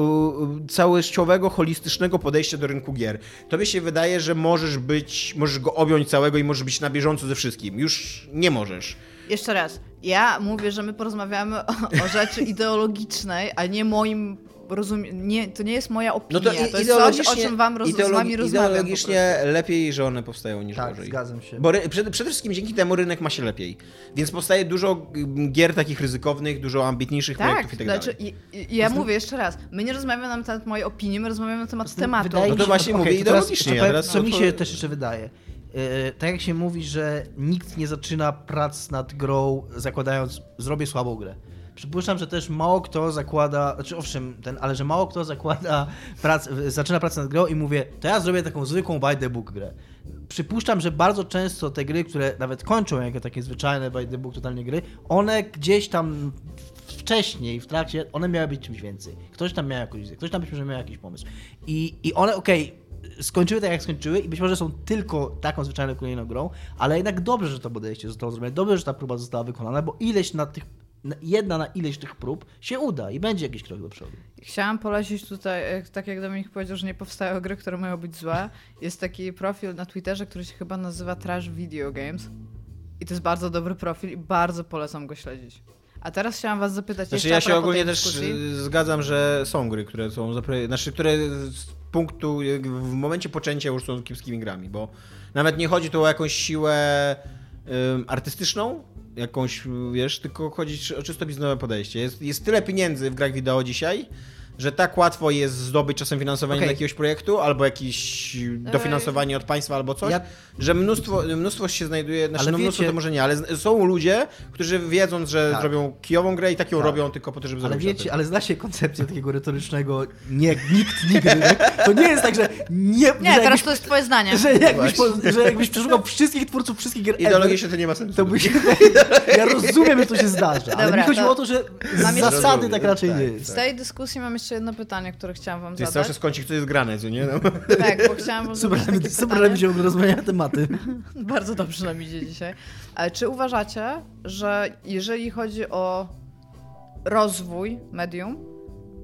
yy, całościowego, holistycznego podejścia do rynku gier. Tobie się wydaje, że możesz być, możesz go objąć całego i możesz być na bieżąco ze wszystkim. Już nie możesz. Jeszcze raz, ja mówię, że my porozmawiamy o, o rzeczy ideologicznej, a nie moim rozumiem, nie, to nie jest moja opinia, No to, i- to jest coś, o czym wam roz, z ideologi- wami rozmawiam Ideologicznie lepiej, że one powstają niż Tak, gorzej. zgadzam się. Bo ry- przede, przede wszystkim dzięki temu rynek ma się lepiej. Więc powstaje dużo mm, gier takich ryzykownych, dużo ambitniejszych Tak, projektów i tak znaczy, dalej. i, i, ja mówię jeszcze raz, my nie rozmawiamy na temat mojej opinii, my rozmawiamy na temat tematu. Wydaje No to właśnie mówię to ideologicznie, teraz Co mi to- się też jeszcze wydaje. Yy, tak jak się mówi, że nikt nie zaczyna prac nad grą zakładając, zrobię słabą grę. Przypuszczam, że też mało kto zakłada, znaczy owszem, ten, ale że mało kto zakłada prac, zaczyna pracę nad grą i mówię, to ja zrobię taką zwykłą by the book grę. Przypuszczam, że bardzo często te gry, które nawet kończą jako takie zwyczajne by the book totalnie gry, one gdzieś tam wcześniej, w trakcie, one miały być czymś więcej. Ktoś tam miał jakąś ktoś tam być może miał jakiś pomysł. I, i one, okej, skończyły tak jak skończyły i być może są tylko taką zwyczajną kolejną grą, ale jednak dobrze, że to podejście zostało zrobione, dobrze, że ta próba została wykonana, bo ileś na tych, jedna na ileś tych prób się uda i będzie jakiś krok do przodu. Chciałam polecić tutaj, e, tak jak Dominik powiedział, że nie powstają gry, które mają być złe. Jest taki profil na Twitterze, który się chyba nazywa Trash Video Games. I to jest bardzo dobry profil i bardzo polecam go śledzić. A teraz chciałam was zapytać Znaczy jeszcze ja się ogólnie też dyskusji. y, zgadzam, że są gry, które są zapre... znaczy, które z punktu, jak w momencie poczęcia już są kiepskimi grami, bo nawet nie chodzi tu o jakąś siłę artystyczną, jakąś, wiesz, tylko chodzi o czysto biznesowe podejście. Jest, jest tyle pieniędzy w grach wideo dzisiaj, że tak łatwo jest zdobyć czasem finansowanie Okej. do jakiegoś projektu, albo jakieś dofinansowanie od państwa, albo coś, Ja- że mnóstwo, mnóstwo się znajduje, znaczy Ale no mnóstwo wiecie- to może nie, ale z- są ludzie, którzy wiedząc, że Tak. zrobią kijową grę i tak ją Tak. robią tylko po to, żeby Ale zarobić na tym. wiecie, ale znacie koncepcję takiego retorycznego nie, nikt nigdy. Tak? To nie jest tak, że nie... Nie, że teraz jakbyś, to jest twoje zdanie. że jakbyś, po, że jakbyś przeszukał wszystkich twórców wszystkich gier Ideologicznie to nie ma sensu. to by się... Ja rozumiem, że to się zdarza, ale Dobra, mi chodzi to o to, że z zasady tak raczej Tak, nie Z jest. tej dyskusji mam jeszcze jedno pytanie, które chciałam wam To jest cały zadać. czas kącik, co jest grane, co nie? No. Tak, bo chciałam wam Super, zadać super pytanie. że będziemy rozmawiać na tematy. Bardzo dobrze nam idzie dzisiaj. Ale czy uważacie, że jeżeli chodzi o rozwój medium,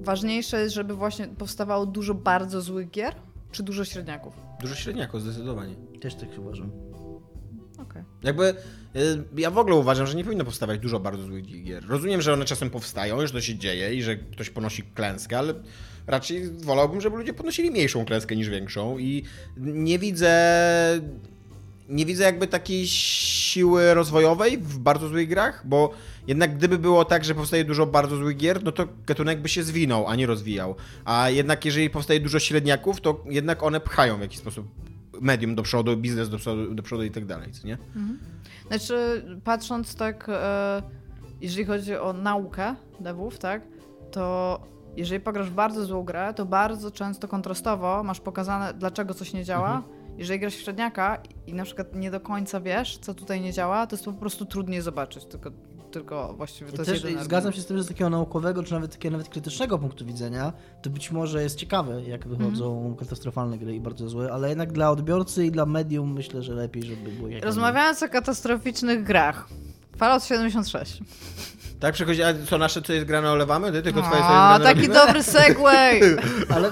ważniejsze jest, żeby właśnie powstawało dużo bardzo złych gier, czy dużo średniaków? Dużo średniaków, zdecydowanie. Też tak uważam. Okej. Jakby y, ja w ogóle uważam, że nie powinno powstawać dużo bardzo złych gier. Rozumiem, że one czasem powstają, że to się dzieje i że ktoś ponosi klęskę, ale raczej wolałbym, żeby ludzie ponosili mniejszą klęskę niż większą i nie widzę nie widzę jakby takiej siły rozwojowej w bardzo złych grach, bo jednak gdyby było tak, że powstaje dużo bardzo złych gier, no to gatunek by się zwinął, a nie rozwijał. A jednak jeżeli powstaje dużo średniaków, to jednak one pchają w jakiś sposób medium do przodu, biznes do przodu, do przodu i tak dalej, co nie? Znaczy, patrząc tak, e, jeżeli chodzi o naukę devów, tak, to jeżeli pograsz bardzo złą grę, to bardzo często kontrastowo masz pokazane, dlaczego coś nie działa. Jeżeli grasz w średniaka i na przykład nie do końca wiesz, co tutaj nie działa, to jest po prostu trudniej zobaczyć, tylko, tylko właściwie to I jest też zgadzam się z tym, że z takiego naukowego, czy nawet takiego nawet krytycznego punktu widzenia, to być może jest ciekawe, jak wychodzą Mhm. katastrofalne gry i bardzo złe, ale jednak dla odbiorcy i dla medium myślę, że lepiej, żeby było jak Rozmawiając o katastroficznych grach. Fallout 76. Tak, przechodzi, a co nasze, co jest grane, olewamy? Ty tylko twoje grane taki robimy? dobry segway! Ale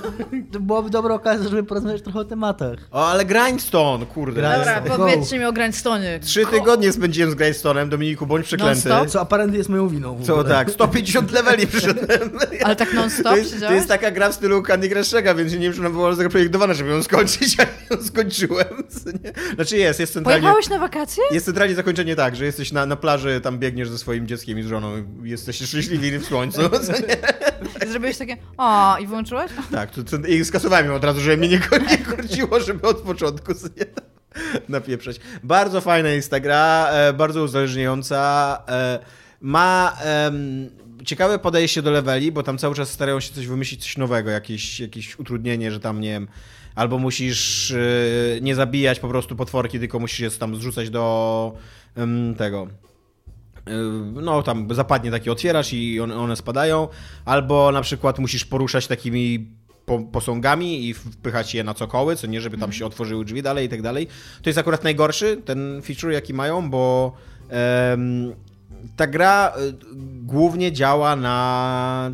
to byłaby dobra okazja, żeby porozmawiać trochę o tematach. O, ale Grindstone, kurde. Grindstone. Dobra, powiedzcie mi o Grindstone. Trzy tygodnie spędziłem z Grindstone'em, Dominiku, bądź przeklęty. Non-stop? Co apparently jest moją winą. w Co tak, 150 leveli przyszedłem. Ale tak non-stop To jest, to jest taka gra w stylu Candy Crush'ego, więc nie wiem, czy ona była zaprojektowana, żeby ją skończyć, a ją skończyłem. Znaczy jest, jest centralnie... Pojechałeś na wakacje? Jest centralnie zakończenie tak, że jesteś na, na plaży, tam biegniesz ze swoim dzieckiem i z żoną, i jesteście szczęśliwi w słońcu. I zrobiłeś takie, o, i wyłączyłeś? Tak, to, to, i skasowałem ją od razu, żeby mnie nie, nie korciło, żeby od początku sobie napieprzeć. Bardzo fajna jest ta gra, e, bardzo uzależniająca. E, ma ciekawe podejście do leveli, bo tam cały czas starają się coś wymyślić, coś nowego, jakieś, jakieś utrudnienie, że tam, nie wiem, albo musisz e, nie zabijać po prostu potworki, tylko musisz je tam zrzucać do tego no tam zapadnie taki otwierasz i one, one spadają, albo na przykład musisz poruszać takimi po, posągami i wpychać je na cokoły, co nie, żeby tam się otworzyły drzwi dalej i tak dalej. To jest akurat najgorszy, ten feature jaki mają, bo em, ta gra y, głównie działa na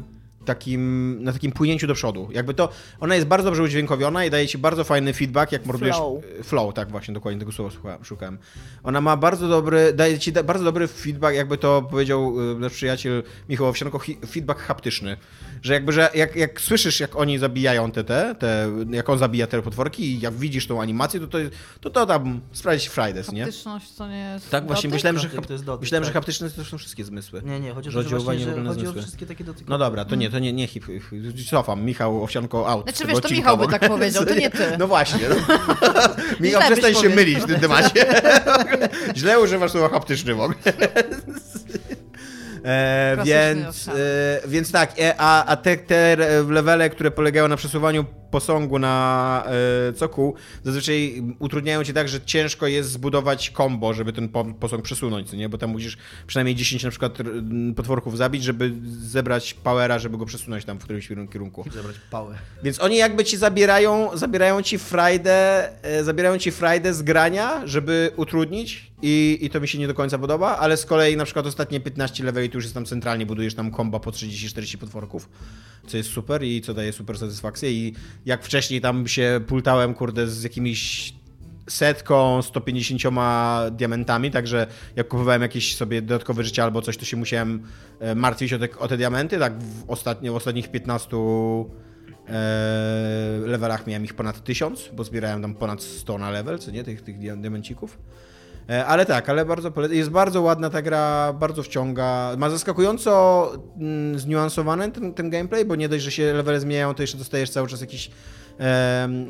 takim, na takim płynięciu do przodu. Jakby to, ona jest bardzo dobrze udźwiękowiona i daje ci bardzo fajny feedback, jak mordujesz... Flow. Flow, tak właśnie, dokładnie tego słowa szukałem. Ona ma bardzo dobry, daje ci da, bardzo dobry feedback, jakby to powiedział y, nasz przyjaciel Michał Owsianko, feedback haptyczny. Że jakby, że jak, jak słyszysz, jak oni zabijają te, te, te, jak on zabija te potworki i jak widzisz tą animację, to to, to, to tam sprawdzić Fridays, nie? Haptyczność to nie jest Tak, właśnie dotyk? myślałem, że, hap, dotyk, myślałem, że tak. haptyczne to są wszystkie zmysły. Nie, nie, chodzi o Że że, właśnie, że chodzi o wszystkie takie dotykowe. No dobra, to nie, to nie, nie hip, cofam, Michał Owsianko out. Znaczy wiesz, to Michał by tak powiedział, to nie ty. No właśnie. No. Michał, przestań się mylić w tym temacie. Źle używasz słowa haptyczny w ogóle. E, więc, e, więc tak, e, a, a te, te levele, które polegają na przesuwaniu posągu na e, cokół, zazwyczaj utrudniają ci tak, że ciężko jest zbudować combo, żeby ten po, posąg przesunąć, nie? Bo tam musisz przynajmniej 10 na przykład potworków zabić, żeby zebrać powera, żeby go przesunąć tam w którymś kierunku. Zabrać pałę. Więc oni jakby ci zabierają, zabierają ci frajdę, e, zabierają ci frajdę z grania, żeby utrudnić i, i to mi się nie do końca podoba, ale z kolei na przykład ostatnie 15 leveli tu już jest tam centralnie, budujesz tam komba po 30-40 potworków, co jest super i co daje super satysfakcję i jak wcześniej tam się pultałem, kurde, z jakimiś setką, 150 diamentami, także jak kupowałem jakieś sobie dodatkowe życie albo coś, to się musiałem e, martwić o te, o te diamenty, tak w, ostatnio, w ostatnich 15 e, levelach miałem ich ponad 1000, bo zbierałem tam ponad 100 na level, co nie, tych, tych dia- diamencików. E, Ale tak, ale bardzo polecam. Jest bardzo ładna ta gra, bardzo wciąga. Ma zaskakująco mm, zniuansowany ten, ten gameplay, bo nie dość, że się levele zmieniają, to jeszcze dostajesz cały czas jakieś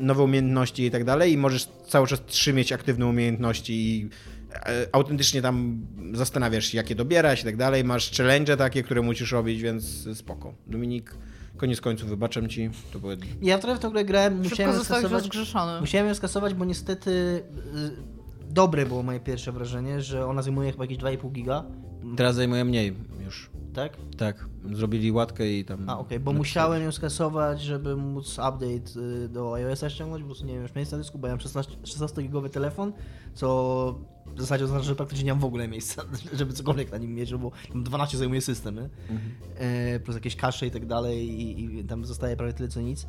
nowe umiejętności i tak dalej i możesz cały czas trzy mieć aktywne umiejętności i e, autentycznie tam zastanawiasz się, jakie dobierać i tak dalej. Masz challenge takie, które musisz robić, więc spoko. Dominik, koniec końców wybaczam ci. To były... Ja trochę w tą grę grałem, musiałem ją skasować. rozgrzeszony. Musiałem ją skasować, bo niestety y, dobre było moje pierwsze wrażenie, że ona zajmuje chyba jakieś 2,5 giga, Teraz zajmuje mniej już. tak? Tak, zrobili łatkę i tam... A, okej, bo musiałem ją skasować, żeby móc update y, do iOS-a ściągnąć, po prostu nie wiem, już miejsca na dysku, bo ja mam 16 16-gigowy telefon, co w zasadzie oznacza, że praktycznie nie mam w ogóle miejsca, żeby cokolwiek na nim mieć, no bo tam 12 zajmuje system, nie? E, plus jakieś kasze i tak dalej i, i tam zostaje prawie tyle co nic.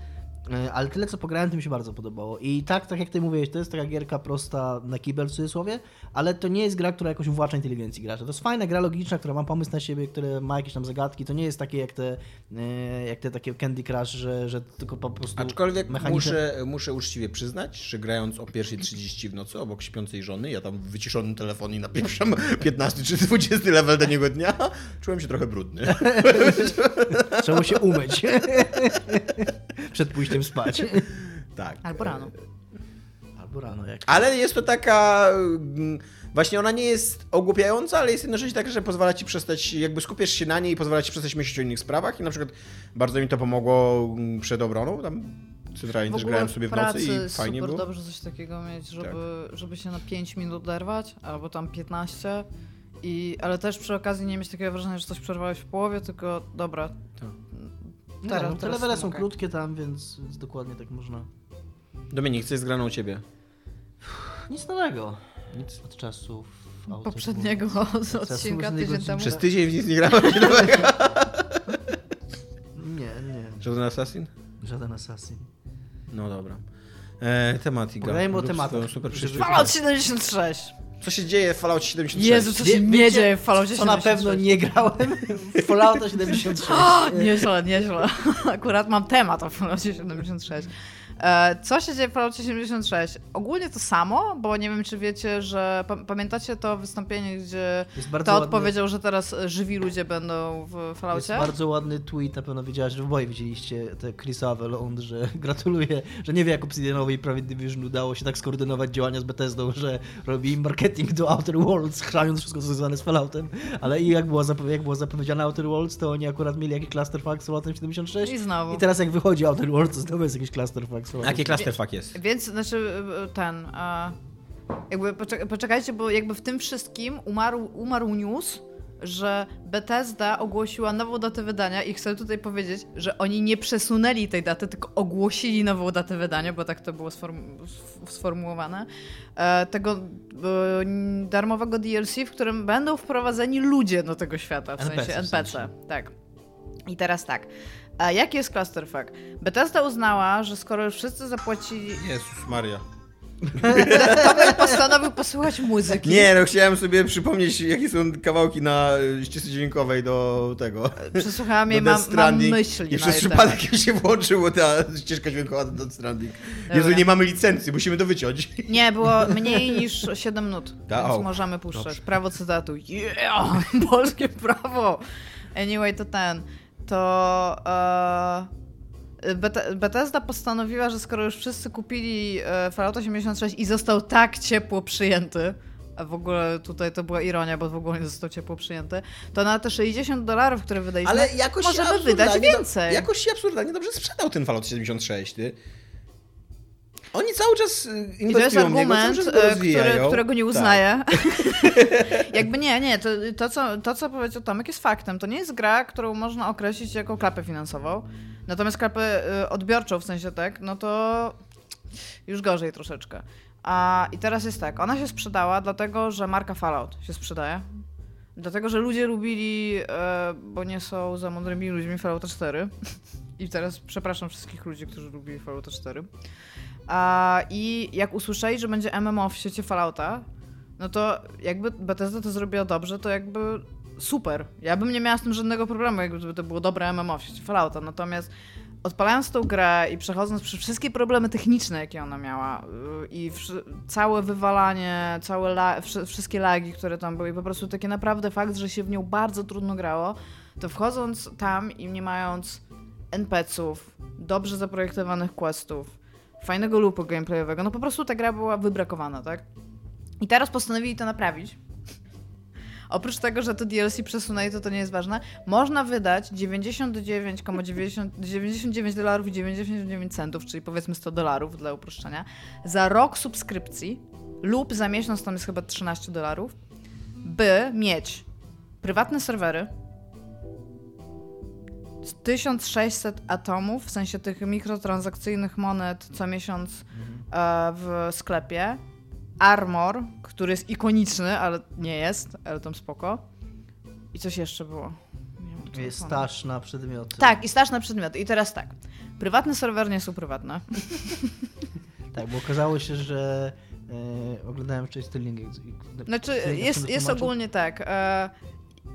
E, Ale tyle co pograłem, to mi się bardzo podobało. I tak, tak jak ty mówiłeś, to jest taka gierka prosta na kibel w cudzysłowie, ale to nie jest gra, która jakoś uwłacza inteligencji gracza. To jest fajna gra logiczna, która ma pomysł na siebie, która ma jakieś tam zagadki. To nie jest takie jak te, e, jak te takie Candy Crush, że, że tylko po prostu Aczkolwiek mechaniczne- muszę, muszę uczciwie przyznać, że grając o pierwszej 30 w nocy obok śpiącej żony, ja tam w wyciszonym telefonie napieprzam 15 czy 20 level danego dnia, czułem się trochę brudny. Trzeba się umyć. Przed pójściem spać. Tak. Albo rano. Albo rano, jak. Ale jest to taka. mm, Właśnie ona nie jest ogłupiająca, ale jest jednocześnie taka, że pozwala ci przestać, jakby skupiasz się na niej i pozwala ci przestać myśleć o innych sprawach. I na przykład bardzo mi to pomogło mm, przed obroną. Tam centralnie też grałem sobie w nocy i fajnie super było. Tak. dobrze coś takiego mieć, żeby, żeby się na 5 minut oderwać, albo tam 15. I, ale też przy okazji nie mieć takiego wrażenia, że coś przerwałeś w połowie, tylko dobra. Tak. Nie, Teraz- no, te levele to są mogę. krótkie tam, więc, więc dokładnie tak można. Dominik, co jest graną u ciebie? Nic nowego. Nic. Od czasów. Outer Poprzedniego Worlds. odcinka tydzień temu. Przez tydzień w nic nie grałem. Nie, nie. Żaden Assassin? Żaden assassin. No dobra. E, temat Iga. Pogadajmy o tematach. Fallout 76! Co się dzieje w Fallout 76? Jezu, co Wie- się nie wiecie, dzieje w Falloutie Co na 76? pewno nie grałem w Fallouta 76. O, nieźle, nieźle. Akurat mam temat o Falloutie 76. E, Co się dzieje w Falloutie 76? Ogólnie to samo, bo nie wiem, czy wiecie, że pa- pamiętacie to wystąpienie, gdzie Jest bardzo Todd ładny, powiedział, że teraz żywi ludzie będą w jest Falloutie? bardzo ładny tweet, na pewno wiedziałaś, że oboje widzieliście te Chris Avelon, że gratuluje, że nie wie jak Obsidianowi i Private Division udało się tak skoordynować działania z Bethesdą, że robi marketing do Outer Worlds, chroniąc wszystko co związane z Falloutem, ale i jak było, zapowie- jak było zapowiedziane Outer Worlds, to oni akurat mieli jakiś clusterfuck z Falloutem 76 I znowu. i teraz jak wychodzi Outer Worlds, to znowu jest jakiś clusterfuck Falloutem. Jaki clusterfuck jest? Więc, znaczy, e, ten... e, Jakby, poczek- poczekajcie, bo jakby w tym wszystkim umarł, umarł news, że Bethesda ogłosiła nową datę wydania i chcę tutaj powiedzieć, że oni nie przesunęli tej daty, tylko ogłosili nową datę wydania, bo tak to było sformułowane, e, tego e, darmowego DLC, w którym będą wprowadzeni ludzie do tego świata, w NPC sensie w NPC. sensie. Tak. I teraz tak. A jaki jest clusterfuck? Bethesda uznała, że skoro już wszyscy zapłacili... Jezus Maria. Tomek postanowił posłuchać muzyki. Nie, no chciałem sobie przypomnieć, jakie są kawałki na ścieżce dźwiękowej do tego. Przesłuchałam jej, mam, mam myśli I na przez przypadek się włączyła ta ścieżka dźwiękowa do Death Stranding. Jezu, nie mamy licencji, musimy to wyciąć. Nie, było mniej niż 7 minut, Da, więc możemy puszczać. dobrze. Prawo cytatu. Yeah! Polskie prawo! Anyway, to ten. To... E... Bethesda postanowiła, że skoro już wszyscy kupili e, Fallout 86 i został tak ciepło przyjęty a w ogóle tutaj to była ironia, bo w ogóle nie został ciepło przyjęty, to na te 60 dolarów, które wydaliśmy, Ale jakoś możemy wydać do- więcej. Jakoś się absurdalnie dobrze sprzedał ten Fallout 76, ty. Oni cały czas y, I to jest inwestują niego, argument, czas go e, który, którego nie Tak. uznaję. Jakby nie, nie, to, to, co, to co powiedział Tomek jest faktem. To nie jest gra, którą można określić jako klapę finansową. Natomiast klapę y, odbiorczą, w sensie tak, no to już gorzej troszeczkę. A, I teraz jest tak, ona się sprzedała dlatego, że marka Fallout się sprzedaje. Dlatego, że ludzie lubili, bo nie są za mądrymi ludźmi Fallouta 4. I teraz przepraszam wszystkich ludzi, którzy lubili Fallouta 4. A, I jak usłyszeli, że będzie MMO w świecie Fallouta, no to jakby Bethesda to zrobiła dobrze, to jakby super. Ja bym nie miała z tym żadnego problemu, jakby to było dobre MMO w świecie Fallouta. Natomiast odpalając tą grę i przechodząc przez wszystkie problemy techniczne, jakie ona miała yy, i całe wywalanie, całe la- wszy- wszystkie lagi, które tam były i po prostu taki naprawdę fakt, że się w nią bardzo trudno grało, to wchodząc tam i nie mając NPC-ów, dobrze zaprojektowanych questów, fajnego loopu gameplayowego, no po prostu ta gra była wybrakowana, tak? I teraz postanowili to naprawić. Oprócz tego, że to DLC przesunęli, to to nie jest ważne. Można wydać 99,99 dolarów i 99 centów, czyli powiedzmy 100 dolarów dla uproszczenia, za rok subskrypcji lub za miesiąc, tam jest chyba 13 dolarów, by mieć prywatne serwery, 1600 atomów, w sensie tych mikrotransakcyjnych monet co miesiąc e, w sklepie, armor, który jest ikoniczny, ale nie jest, ale tam spoko. I coś jeszcze było. Telefonu. staż na przedmioty. Tak, i staż na przedmioty. I teraz tak. Prywatne serwery nie są prywatne. Tak, bo okazało się, że e, oglądałem wcześniej Sterling. Znaczy, jest, jest ogólnie tak. E,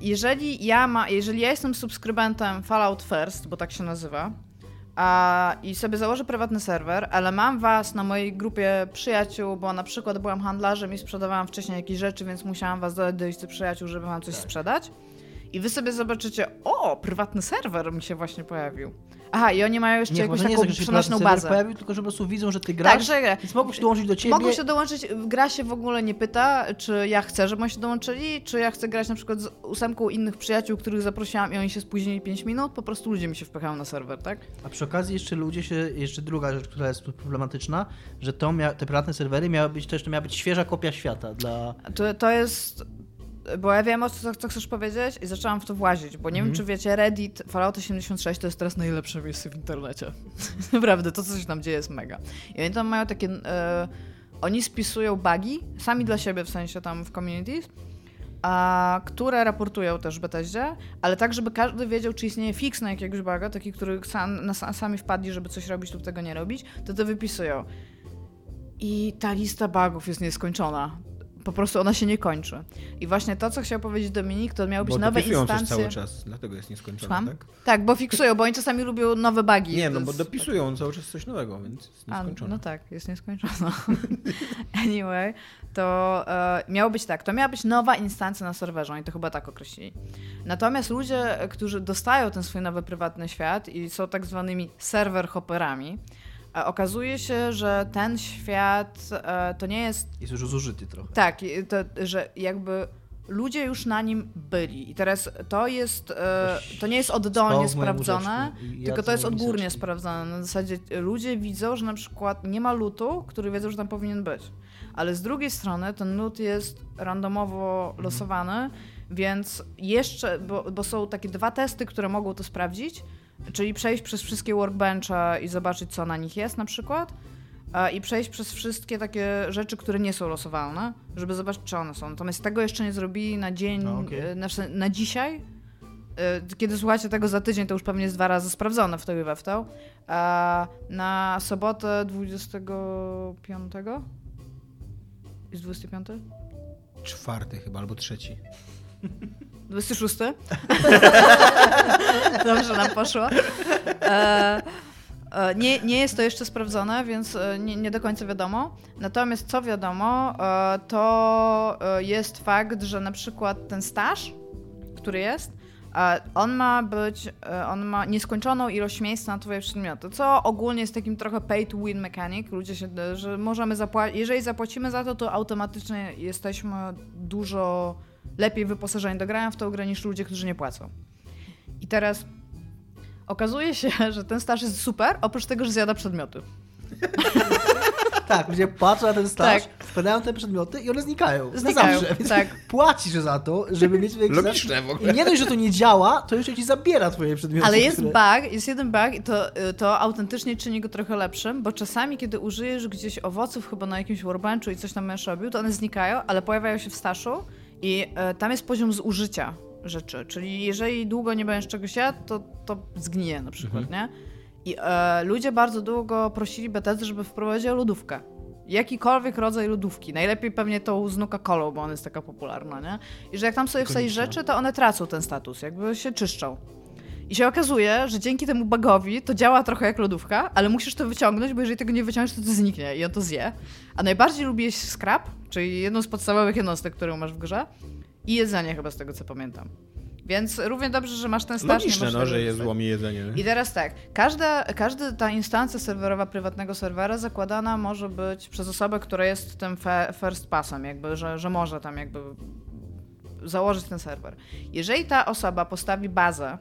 jeżeli ja ma, jeżeli ja jestem subskrybentem Fallout First, bo tak się nazywa, a, i sobie założę prywatny serwer, ale mam was na mojej grupie przyjaciół, bo na przykład byłam handlarzem i sprzedawałam wcześniej jakieś rzeczy, więc musiałam was dodać do listy przyjaciół, żeby wam coś sprzedać. I wy sobie zobaczycie, o, prywatny serwer mi się właśnie pojawił. Aha, i oni mają jeszcze Nie, jakąś może nie jest taką przenośną bazę. pojawił, tylko że po prostu widzą, że ty grasz. Tak, że Więc mogą się dołączyć do ciebie. Mogą się dołączyć, gra się w ogóle nie pyta, czy ja chcę, żeby oni się dołączyli, czy ja chcę grać na przykład z ósemką innych przyjaciół, których zaprosiłam i oni się spóźnili 5 minut, po prostu ludzie mi się wpychają na serwer, tak? A przy okazji jeszcze ludzie się, jeszcze druga rzecz, która jest problematyczna, że to mia, te prywatne serwery miały być też, to miała być świeża kopia świata dla... To, to jest... Bo ja wiem, o co, co chcesz powiedzieć i zaczęłam w to włazić, bo nie wiem, czy wiecie, Reddit Fallout 86 to jest teraz najlepsze miejsce w internecie. Naprawdę, to, co się tam dzieje jest mega. I oni tam mają takie... E, oni spisują bugi, sami dla siebie, w sensie tam w communities, a, które raportują też Bethesdzie, ale tak, żeby każdy wiedział, czy istnieje fix na jakiegoś buga, taki, który sam, na, sami wpadli, żeby coś robić lub tego nie robić, to to wypisują. I ta lista bugów jest nieskończona. Po prostu ona się nie kończy. I właśnie to, co chciał powiedzieć Dominik, to miały być Bo nowe coś instancje. cały czas, dlatego jest nieskończone, Słucham? tak? Tak, bo fiksują, bo oni czasami lubią nowe bugi. Nie, no bo dopisują cały czas coś nowego, więc jest A, nieskończone. no tak, jest nieskończona. anyway, to e, miało być tak, to miała być nowa instancja na serwerze, oni to chyba tak określili. Natomiast ludzie, którzy dostają ten swój nowy prywatny świat i są tak zwanymi server hopperami, okazuje się, że ten świat e, to nie jest Jest już zużyty trochę. tak, to, że jakby ludzie już na nim byli. I teraz to jest, e, to nie jest oddolnie sprawdzone, tylko to jest odgórnie miseczki. sprawdzone. Na zasadzie ludzie widzą, że na przykład nie ma lutu, który wiedzą, że tam powinien być. Ale z drugiej strony ten lut jest randomowo Mhm. losowany, więc jeszcze, bo, bo są takie dwa testy, które mogą to sprawdzić, czyli przejść przez wszystkie workbenche i zobaczyć, co na nich jest na przykład, a, i przejść przez wszystkie takie rzeczy, które nie są losowalne, żeby zobaczyć, czy one są. Natomiast tego jeszcze nie zrobili na dzień, okej. e, na, na dzisiaj. E, Kiedy słuchacie tego za tydzień, to już pewnie jest dwa razy sprawdzone w to i we w to. Na sobotę 25? Jest 25? Czwarty chyba, albo trzeci. 26? Dobrze nam poszło. E, e, nie, nie jest to jeszcze sprawdzone, więc e, nie, nie do końca wiadomo. Natomiast co wiadomo, e, to jest fakt, że na przykład ten staż, który jest, on ma być, on ma nieskończoną ilość miejsc na twoje przedmioty, co ogólnie jest takim trochę pay to win mechanic. Ludzie się, że możemy zapłacić, jeżeli zapłacimy za to, to automatycznie jesteśmy dużo lepiej wyposażeni do grania w tą grę niż ludzie, którzy nie płacą. I teraz okazuje się, że ten staż jest super, oprócz tego, że zjada przedmioty. Tak, ludzie patrzą na ten staż, Tak. wkładają te przedmioty i one znikają. Znikają, Na zawsze. Więc tak. Płacisz za to, żeby mieć Logiczne w ogóle. I nie dość, że to nie działa, to jeszcze ci zabiera twoje przedmioty. Ale jest które- bug, jest jeden bug i to, to autentycznie czyni go trochę lepszym, bo czasami, kiedy użyjesz gdzieś owoców chyba na jakimś workbenchu i coś tam będziesz robił, to one znikają, ale pojawiają się w staszu i e, tam jest poziom zużycia rzeczy. Czyli jeżeli długo nie będziesz czegoś jadł, to, to zgnije na przykład, nie? I e, ludzie bardzo długo prosili Bethesda, żeby wprowadziła lodówkę. Jakikolwiek rodzaj lodówki. Najlepiej pewnie tą z Nuka-Colą, bo ona jest taka popularna, nie? I że jak tam sobie wsadzisz rzeczy, to one tracą ten status, jakby się czyszczą. I się okazuje, że dzięki temu bugowi to działa trochę jak lodówka, ale musisz to wyciągnąć, bo jeżeli tego nie wyciągniesz, to to zniknie i on to zje. A najbardziej lubi jeść scrap, czyli jedną z podstawowych jednostek, którą masz w grze i jedzenie chyba z tego, co pamiętam. Więc równie dobrze, że masz ten staż, Logiczne, no, że je wykorzystać. złomi jedzenie. nie? I teraz tak, każda, każda ta instancja serwerowa prywatnego serwera zakładana może być przez osobę, która jest tym first passem, jakby, że, że może tam jakby założyć ten serwer. Jeżeli ta osoba postawi bazę,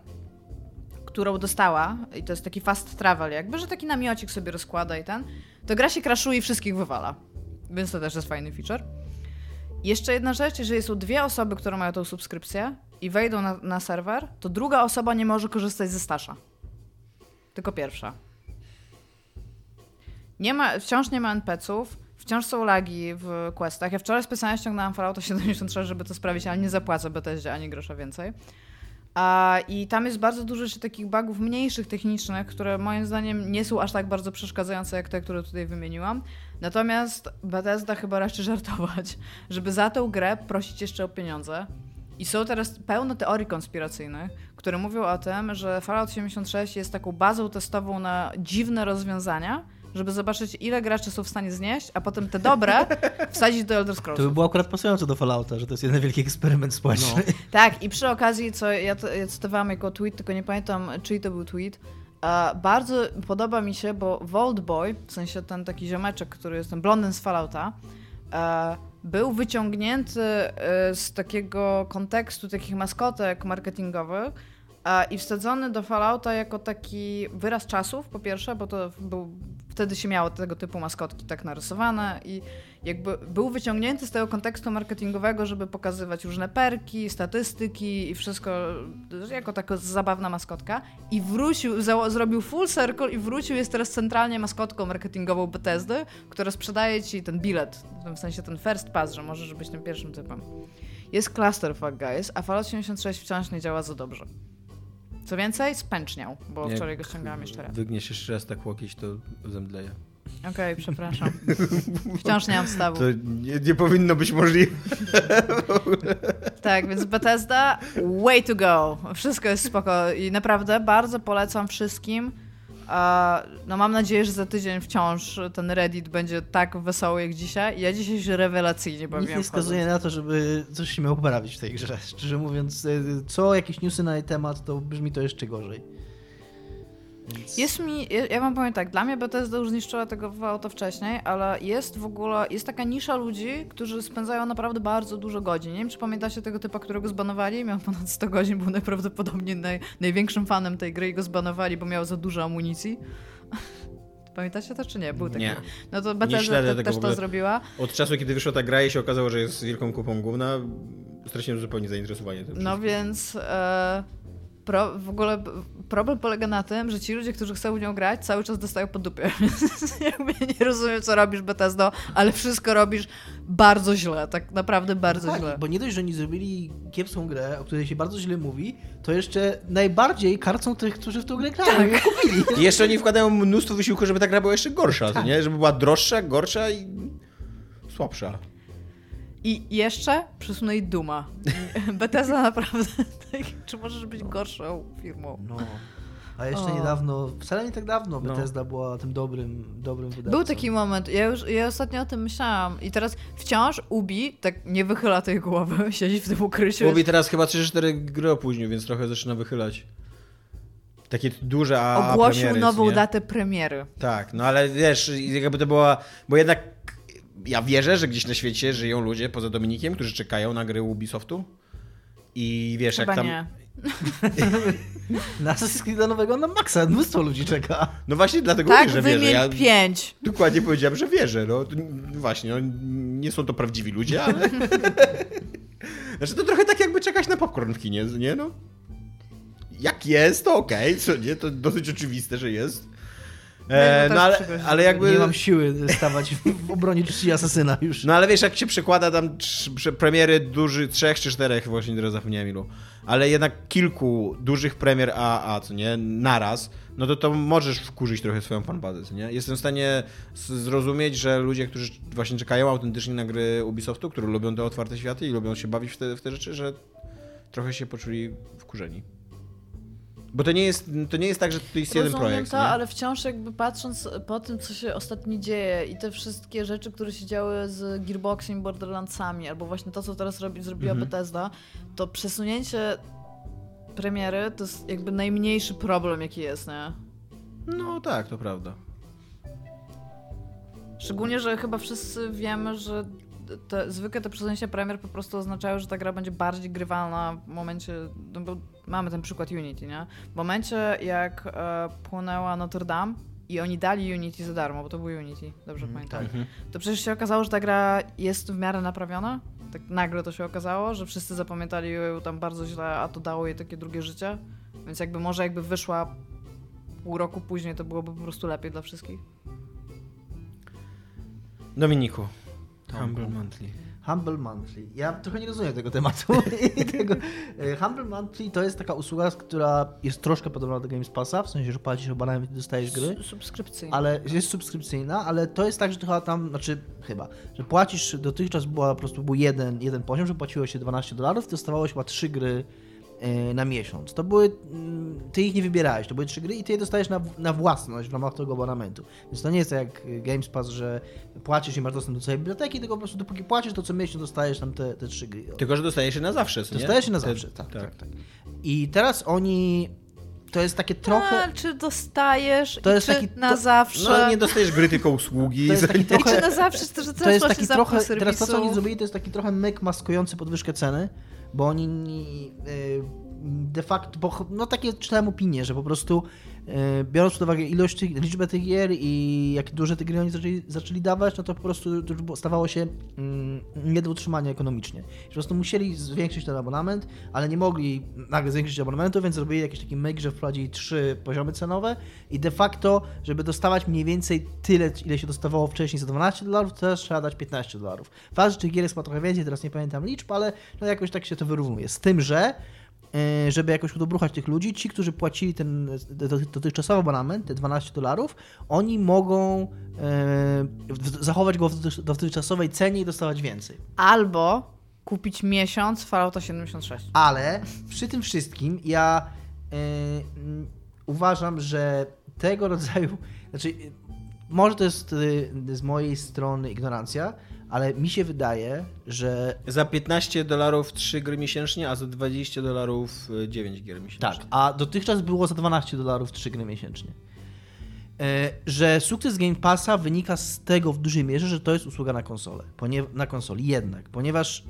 którą dostała, i to jest taki fast travel jakby, że taki namiocik sobie rozkłada i ten, to gra się crashuje i wszystkich wywala. Więc to też jest fajny feature. Jeszcze jedna rzecz, jeżeli są dwie osoby, które mają tą subskrypcję i wejdą na, na serwer, to druga osoba nie może korzystać ze stasza. Tylko pierwsza. Nie ma, wciąż nie ma NPC-ów, wciąż są lagi w questach. Ja wczoraj specjalnie ściągnęłam Fallouta 73, żeby to sprawić, ale nie zapłacę Bethesdzie ani grosza więcej. I tam jest bardzo dużo jeszcze takich bugów mniejszych, technicznych, które moim zdaniem nie są aż tak bardzo przeszkadzające jak te, które tutaj wymieniłam. Natomiast Bethesda chyba raczy żartować, żeby za tę grę prosić jeszcze o pieniądze. I są teraz pełno teorii konspiracyjnych, które mówią o tym, że Fallout 76 jest taką bazą testową na dziwne rozwiązania, żeby zobaczyć, ile graczy są w stanie znieść, a potem te dobre wsadzić do Elder Scrolls. To by było akurat pasujące do Fallouta, że to jest jeden wielki eksperyment społeczny. Tak, i przy okazji, co ja, to, ja cytowałam jako tweet, tylko nie pamiętam, czyj to był tweet. Bardzo podoba mi się, bo Vault Boy, w sensie ten taki ziomeczek, który jest ten blondyn z Fallouta, e, był wyciągnięty e, z takiego kontekstu takich maskotek marketingowych e, i wsadzony do Fallouta jako taki wyraz czasów, po pierwsze, bo to był, wtedy się miało tego typu maskotki tak narysowane i jakby był wyciągnięty z tego kontekstu marketingowego, żeby pokazywać różne perki, statystyki i wszystko jako taka zabawna maskotka i wrócił, zrobił full circle i wrócił, jest teraz centralnie maskotką marketingową Bethesdy, która sprzedaje ci ten bilet, w sensie ten first pass, że możesz być tym pierwszym typem. Jest clusterfuck, guys, a Fallout 76 wciąż nie działa za dobrze. Co więcej, spęczniał, bo Nie, wczoraj go ściągałam jeszcze raz. Wygniesz jeszcze raz tak łokieć, to zemdleje. Okej, przepraszam. Wciąż nie mam wstawu. To nie, nie powinno być możliwe. Tak, więc Bethesda, way to go. Wszystko jest spoko i naprawdę bardzo polecam wszystkim. No mam nadzieję, że za tydzień wciąż ten Reddit będzie tak wesoły jak dzisiaj. Ja dzisiaj się rewelacyjnie Nic bawiłam. nie wskazuje na to, żeby coś się miało poprawić w tej grze. Szczerze mówiąc, e, co jakieś newsy na jej temat, to brzmi to jeszcze gorzej. Więc... Jest mi, ja, ja wam powiem tak, dla mnie Bethesda już zniszczyła tego auto wcześniej, ale jest w ogóle, jest taka nisza ludzi, którzy spędzają naprawdę bardzo dużo godzin. Nie wiem, czy pamiętacie tego typa, którego zbanowali? Miał ponad 100 godzin, był najprawdopodobniej naj, największym fanem tej gry i go zbanowali, bo miał za dużo amunicji. Pamiętacie to, czy nie? Był taki. Nie. No to Bethesda te, też to zrobiła. Od czasu, kiedy wyszła ta gra i się okazało, że jest wielką kupą gówna, straciłem zupełnie zainteresowanie tym. No wszystkim. więc e, pro, w ogóle problem polega na tym, że ci ludzie, którzy chcą w nią grać, cały czas dostają po dupie. Nie rozumiem, co robisz Bethesdo, ale wszystko robisz bardzo źle, tak naprawdę bardzo Tak, źle. bo nie dość, że oni zrobili kiepską grę, o której się bardzo źle mówi, to jeszcze najbardziej karcą tych, którzy w tą grę grają Tak. kupili. I jeszcze oni wkładają mnóstwo wysiłku, żeby ta gra była jeszcze gorsza, to nie? Żeby była droższa, gorsza i słabsza. I jeszcze przesunęli Duma. Bethesda naprawdę, tak, czy możesz być gorszą firmą? No. A jeszcze O. niedawno, wcale nie tak dawno, No. Bethesda była tym dobrym, dobrym wydawcą. Był taki moment, ja już ja ostatnio o tym myślałam i teraz wciąż Ubi tak nie wychyla tej głowy, siedzi w tym ukryciu. Mówi teraz chyba 3-4 gry opóźnił, więc trochę zaczyna wychylać. Takie duże a Ogłosił premiery, nową nie? datę premiery. Tak, no ale wiesz, jakby to była. Bo jednak ja wierzę, że gdzieś na świecie żyją ludzie poza Dominikiem, którzy czekają na gry Ubisoftu. I wiesz, Chyba jak tam. nie. Na Assassin's nowego na maksa, mnóstwo ludzi czeka. No właśnie dlatego Tak, mówię, że wierzę. Ja pięć. dokładnie powiedziałem, że wierzę. No właśnie, no, nie są to prawdziwi ludzie, ale. znaczy to trochę tak jakby czekać na popcorn w kinie, nie? No. Jak jest, to okej, co nie? To dosyć oczywiste, że jest. E, No, no ale, ale jakby. Nie mam siły stawać w obronie czci Asasyna już. No ale wiesz, jak się przekłada tam trz- premiery duży, trzech czy czterech, właśnie teraz zapomniałem ilu, ale jednak kilku dużych premier AA, co nie, naraz, no to to możesz wkurzyć trochę swoją fanbazę, co nie? Jestem w stanie zrozumieć, że ludzie, którzy właśnie czekają autentycznie na gry Ubisoftu, którzy lubią te otwarte światy i lubią się bawić w te, w te rzeczy, że trochę się poczuli wkurzeni. Bo to nie jest, to nie jest tak, że to jest jeden Rozumiem projekt, to, nie? ale wciąż jakby patrząc po tym, co się ostatnio dzieje i te wszystkie rzeczy, które się działy z Gearboxem i Borderlandsami, albo właśnie to, co teraz robi, zrobiła Mhm. Bethesda, to przesunięcie premiery to jest jakby najmniejszy problem, jaki jest, nie? No tak, to prawda. Szczególnie, że chyba wszyscy wiemy, że te, zwykle te przesunięcia premier po prostu oznaczają, że ta gra będzie bardziej grywalna w momencie, no bo mamy ten przykład Unity, nie? W momencie jak e, płonęła Notre Dame i oni dali Unity za darmo, bo to był Unity, dobrze pamiętam, Mhm. to przecież się okazało, że ta gra jest w miarę naprawiona. Tak nagle to się okazało, że wszyscy zapamiętali ją tam bardzo źle, a to dało jej takie drugie życie. Więc jakby może jakby wyszła pół roku później, to byłoby po prostu lepiej dla wszystkich. Dominiku. Tomku. Humble Monthly. Humble Monthly. Ja trochę nie rozumiem tego tematu. Tego. e, Humble Monthly to jest taka usługa, która jest troszkę podobna do Games Passa, w sensie, że płacisz abonament i dostajesz gry. S- Subskrypcyjnie. Ale jest subskrypcyjna, ale to jest tak, że chyba tam, znaczy chyba, że płacisz, dotychczas była po prostu był jeden, jeden poziom, że płaciło się 12 dolarów, dostawałeś chyba 3 gry na miesiąc. To były, mm, ty ich nie wybierałeś, to były trzy gry i ty je dostajesz na, na własność w ramach tego abonamentu. Więc to nie jest tak jak Games Pass, że płacisz i masz dostęp do całej biblioteki, tylko po prostu dopóki płacisz, to co miesiąc dostajesz tam te, te trzy gry. Tylko, że dostajesz się na zawsze, co nie? Dostajesz się na Te- zawsze, tak, tak, tak. I teraz oni, to jest takie trochę... A, czy dostajesz To i jest czy taki- na to- zawsze? No nie dostajesz gry, tylko usługi. To jest taki I trochę- czy na zawsze, to, że to jest taki trochę, teraz to co oni zrobili, to jest taki trochę myk maskujący podwyżkę ceny, bo oni y, de facto, bo, no takie czytałem opinie, że po prostu biorąc pod uwagę ilość liczbę tych gier i jak duże te gry oni zaczęli, zaczęli dawać, no to po prostu to już stawało się mm, nie do utrzymania ekonomicznie. Po prostu musieli zwiększyć ten abonament, ale nie mogli nagle zwiększyć abonamentu, więc zrobili jakiś taki myk, że wprowadzili trzy poziomy cenowe i de facto, żeby dostawać mniej więcej tyle, ile się dostawało wcześniej za 12 dolarów, teraz trzeba dać 15 dolarów. Fakt, że tych gier jest chyba trochę więcej, teraz nie pamiętam liczb, ale no jakoś tak się to wyrównuje. Z tym, że e, żeby jakoś udobruchać tych ludzi, ci, którzy płacili ten do- dotychczasowy abonament, te 12 dolarów, oni mogą e, zachować go w dotychczas- dotychczasowej cenie i dostawać więcej. Albo kupić miesiąc Fallouta 76. Ale przy tym wszystkim ja e, uważam, że tego rodzaju, znaczy może to jest z mojej strony ignorancja, ale mi się wydaje, że Za 15 dolarów 3 gry miesięcznie, a za 20 dolarów y, 9 gier miesięcznie. Tak, a dotychczas było za 12 dolarów 3 gry miesięcznie. E, Że sukces Game Passa wynika z tego w dużej mierze, że to jest usługa na konsolę. Ponie, na konsoli jednak, ponieważ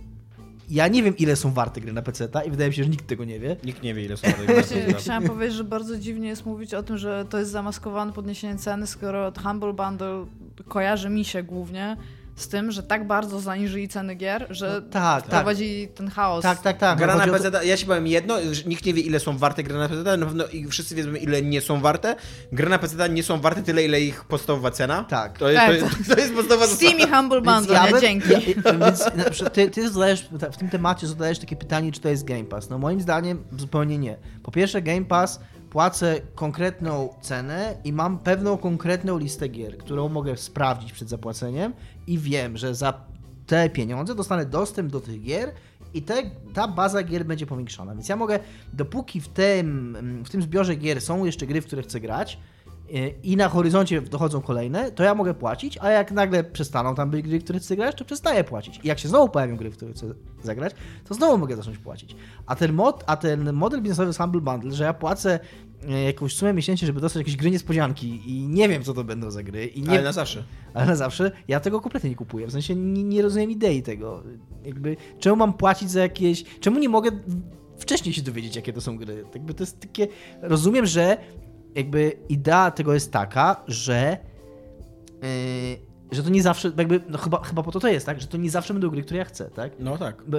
ja nie wiem ile są warte gry na PC i wydaje mi się, że nikt tego nie wie. Nikt nie wie, ile są tego Właśnie chciałam powiedzieć, że bardzo dziwnie jest mówić o tym, że to jest zamaskowane podniesienie ceny, skoro Humble Bundle kojarzy mi się głównie z tym, że tak bardzo zaniżyli ceny gier, że No tak, wprowadzi ten chaos. Tak, tak, tak. Gra no na PC, ja ci powiem jedno, nikt nie wie ile są warte gry na PC, na pewno i wszyscy wiedzą ile nie są warte. Gry na PC nie są warte tyle, ile ich podstawowa cena. Tak. To jest, Tak. to jest, to jest podstawowa Steam i Humble Więc Bundle, ja nie? bym- Dzięki. Ja, więc na ty, ty zadajesz, w tym temacie zadajesz takie pytanie, czy to jest Game Pass. No moim zdaniem zupełnie nie. Po pierwsze Game Pass płacę konkretną cenę i mam pewną konkretną listę gier, którą mogę sprawdzić przed zapłaceniem i wiem, że za te pieniądze dostanę dostęp do tych gier i te, ta baza gier będzie powiększona. Więc ja mogę, dopóki w tym, w tym zbiorze gier są jeszcze gry, w które chcę grać, i na horyzoncie dochodzą kolejne, to ja mogę płacić, a jak nagle przestaną tam być gry, w które chcę grać, to przestaję płacić. I jak się znowu pojawią gry, w które chcę zagrać, to znowu mogę zacząć płacić. A ten, mod, a ten model biznesowy z Humble Bundle, że ja płacę e, jakąś sumę miesięcznie, żeby dostać jakieś gry niespodzianki i nie wiem, co to będą za gry. I nie, Ale na zawsze. ale na zawsze ja tego kompletnie nie kupuję. W sensie nie, nie rozumiem idei tego. Jakby, czemu mam płacić za jakieś. Czemu nie mogę wcześniej się dowiedzieć, jakie to są gry? Jakby to jest takie. Rozumiem, że jakby idea tego jest taka, że. Yy, że to nie zawsze, jakby, no chyba, chyba po to to jest, tak? Że to nie zawsze będą gry, które ja chcę, tak? No tak. Bo,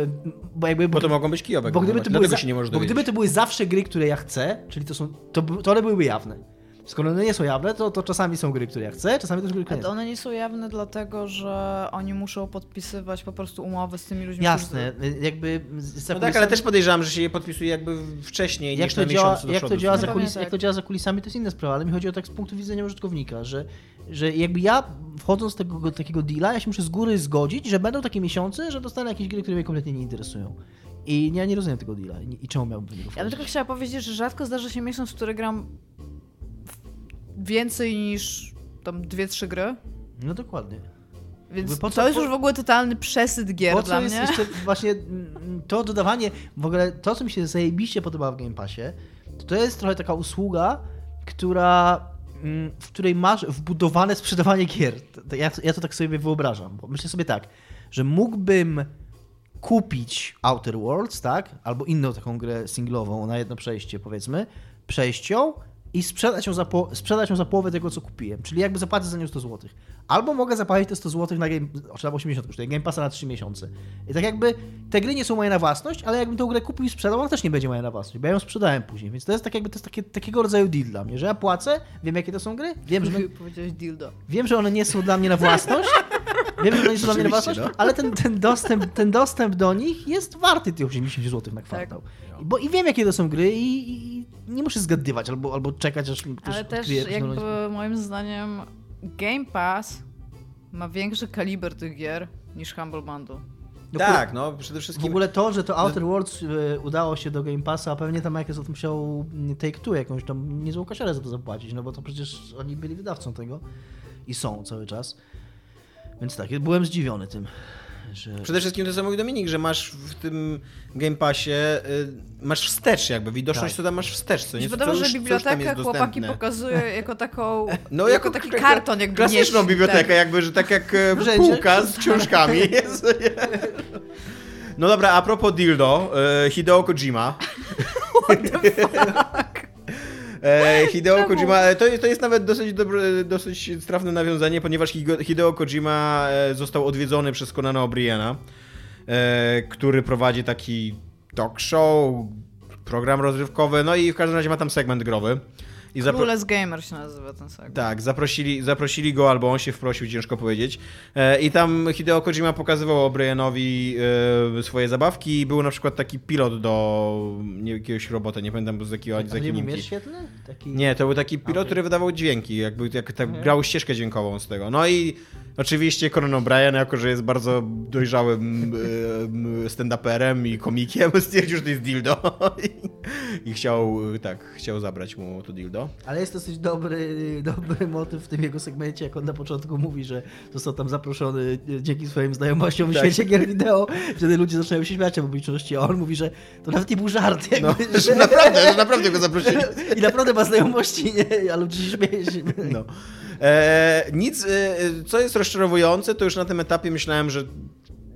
bo jakby, Bo to mogą być kijowe. bo gdyby, gry, to były za, się nie możesz bo gdyby to były zawsze gry, które ja chcę, czyli to są, to, to one byłyby jawne. Skoro one nie są jawne, to, to czasami są gry, które ja chcę, czasami też gry, które Ale nie chcę. one nie są jawne dlatego, że oni muszą podpisywać po prostu umowy z tymi ludźmi, Jasne, jakby... z- No tak, ale też podejrzewam, że się je podpisuje jakby wcześniej jak niż to, na działa, miesiąc do jak, to działa za kulis, tak. jak to działa za kulisami, to jest inna sprawa, ale mi chodzi o tak z punktu widzenia użytkownika, że, że jakby ja wchodząc z tego takiego deala, ja się muszę z góry zgodzić, że będą takie miesiące, że dostanę jakieś gry, które mnie kompletnie nie interesują. I ja nie rozumiem tego deala i, czemu miałbym w niego Ja bym tylko chciała powiedzieć, że rzadko zdarza się miesiąc, w który gram więcej niż tam dwie, trzy gry. No dokładnie. Więc co- to jest już w ogóle totalny przesyt gier Po dla mnie. właśnie to dodawanie, w ogóle to, co mi się zajebiście podoba w Game Passie, to, to jest trochę taka usługa, która, mm, w której masz wbudowane sprzedawanie gier. Ja, ja to tak sobie wyobrażam, bo myślę sobie tak, że mógłbym kupić Outer Worlds, tak, albo inną taką grę singlową na jedno przejście, powiedzmy, przejść ją i sprzedać ją, za po, sprzedać ją za połowę tego, co kupiłem. Czyli jakby zapłacę za nią 100 zł. Albo mogę zapłacić te 100 zł na game, czy tam 80 kosztuje, Game Passa na 3 miesiące. I tak jakby te gry nie są moje na własność, ale jakbym tą grę kupił i sprzedał, ona też nie będzie moja na własność, bo ja ją sprzedałem później. Więc to jest tak jakby to jest takie, takiego rodzaju deal dla mnie, że ja płacę, wiem jakie to są gry, wiem, że, Powiedziałeś dildo. wiem, że one nie są dla mnie na własność, wiem, że nie są dla mnie własność, no. ale ten, ten, dostęp, ten dostęp do nich jest warty tych 80 zł na kwartał. I Bo i wiem, jakie to są gry i, i nie muszę zgadywać albo, albo czekać, aż ktoś Ale też jakby moim zdaniem Game Pass ma większy kaliber tych gier niż Humble Bundle. No Tak, no przede W wszystkim... ogóle to, że to Outer Worlds e, udało się do Game Passa, a pewnie tam Microsoft musiał mm, Take-Two jakąś tam niezłą kasiarę za to zapłacić, no bo to przecież oni byli wydawcą tego i są cały czas. Więc tak, byłem zdziwiony tym, że... Przede wszystkim to co mówił Dominik, że masz w tym Game Passie, y, masz wstecz jakby, widoczność Tak. to tam masz wstecz, co nie? Co już- że co jest chłopaki pokazują jako taką, No, jako, taki taka- karton jakby Klasyczną nieść, bibliotekę, tak. jakby, że tak jak e, półka z książkami? No dobra, a propos dildo, e, Hideo Kojima. E, Hideo Czemu? Kojima, e, to, jest- to jest nawet dosyć, dobre, dosyć trafne nawiązanie, ponieważ Hideo Kojima e, został odwiedzony przez Conana O'Briena, e, który prowadzi taki talk show, program rozrywkowy, no i w każdym razie ma tam segment growy. I zapro- Clueless Gamer się nazywa ten segment. tak, zaprosili, zaprosili go, albo on się wprosił, ciężko powiedzieć. E, I tam Hideo Kojima pokazywał O'Brienowi e, swoje zabawki. Był na przykład taki pilot do nie, jakiegoś robota, nie pamiętam z jakiego, z nie jakiej miecz świetlny? Taki... Nie, to był taki pilot, Okej. który wydawał dźwięki, jakby jak tak grał ścieżkę dźwiękową z tego. No i oczywiście Conan O'Brien, jako że jest bardzo dojrzałym stand-uperem i komikiem, stwierdził, że to jest dildo i, i chciał, tak, chciał zabrać mu to dildo. Ale jest dosyć dobry, dobry motyw w tym jego segmencie, jak on na początku mówi, że został tam zaproszony dzięki swoim znajomościom w Tak. świecie gier wideo. Wtedy ludzie zaczynają się śmiać o publiczności, a on mówi, że to nawet nie był żart. No, Jakby, że naprawdę, że naprawdę go zaprosili. I naprawdę ma znajomości, nie? a ludzie się śmieją. No. E, nic, e, co jest rozczarowujące, to już na tym etapie myślałem, że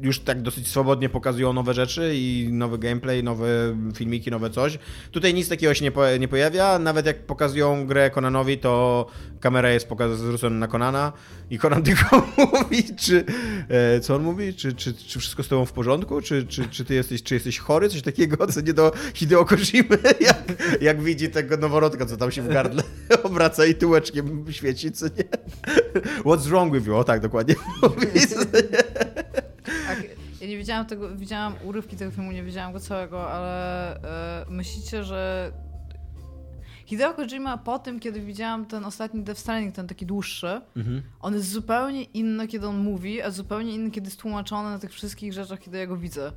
już tak dosyć swobodnie pokazują nowe rzeczy i nowy gameplay, nowe filmiki, nowe coś. Tutaj nic takiego się nie, po, nie pojawia. Nawet jak pokazują grę Conanowi, to kamera jest zwrócona na Conana i Conan tylko mówi, czy e, co on mówi? Czy, czy, czy wszystko z tobą w porządku? Czy, czy, czy ty jesteś, czy jesteś chory? Coś takiego, co nie do Hideo Kojimy, jak, jak widzi tego noworodka, co tam się w gardle obraca i tyłeczkiem świeci, co nie? What's wrong with you? O tak, dokładnie. Tak, ja nie widziałam tego, widziałam urywki tego filmu, nie widziałam go całego, ale e, myślicie, że Hideo Kojima po tym, kiedy widziałam ten ostatni Death Stranding, ten taki dłuższy, Mhm. on jest zupełnie inny, kiedy on mówi, a zupełnie inny, kiedy jest tłumaczony na tych wszystkich rzeczach, kiedy ja go widzę.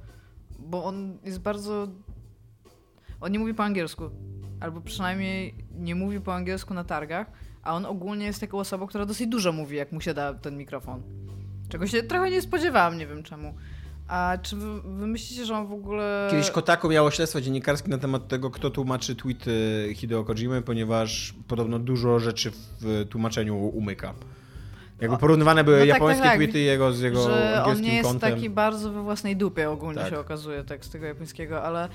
bo on jest bardzo... On nie mówi po angielsku, albo przynajmniej nie mówi po angielsku na targach, a on ogólnie jest taką osobą, która dosyć dużo mówi, jak mu się da ten mikrofon. Czego się trochę nie spodziewałam, nie wiem czemu. A czy wy, wy myślicie, że on w ogóle... Kiedyś Kotaku miało śledztwo dziennikarskie na temat tego, kto tłumaczy tweety Hideo Kojimy, ponieważ podobno dużo rzeczy w tłumaczeniu umyka. Jakby porównywane były No tak, japońskie tak, tak. tweety jego z jego że on angielskim nie jest kontem. taki bardzo we własnej dupie ogólnie Tak. się okazuje tak z tego japońskiego, ale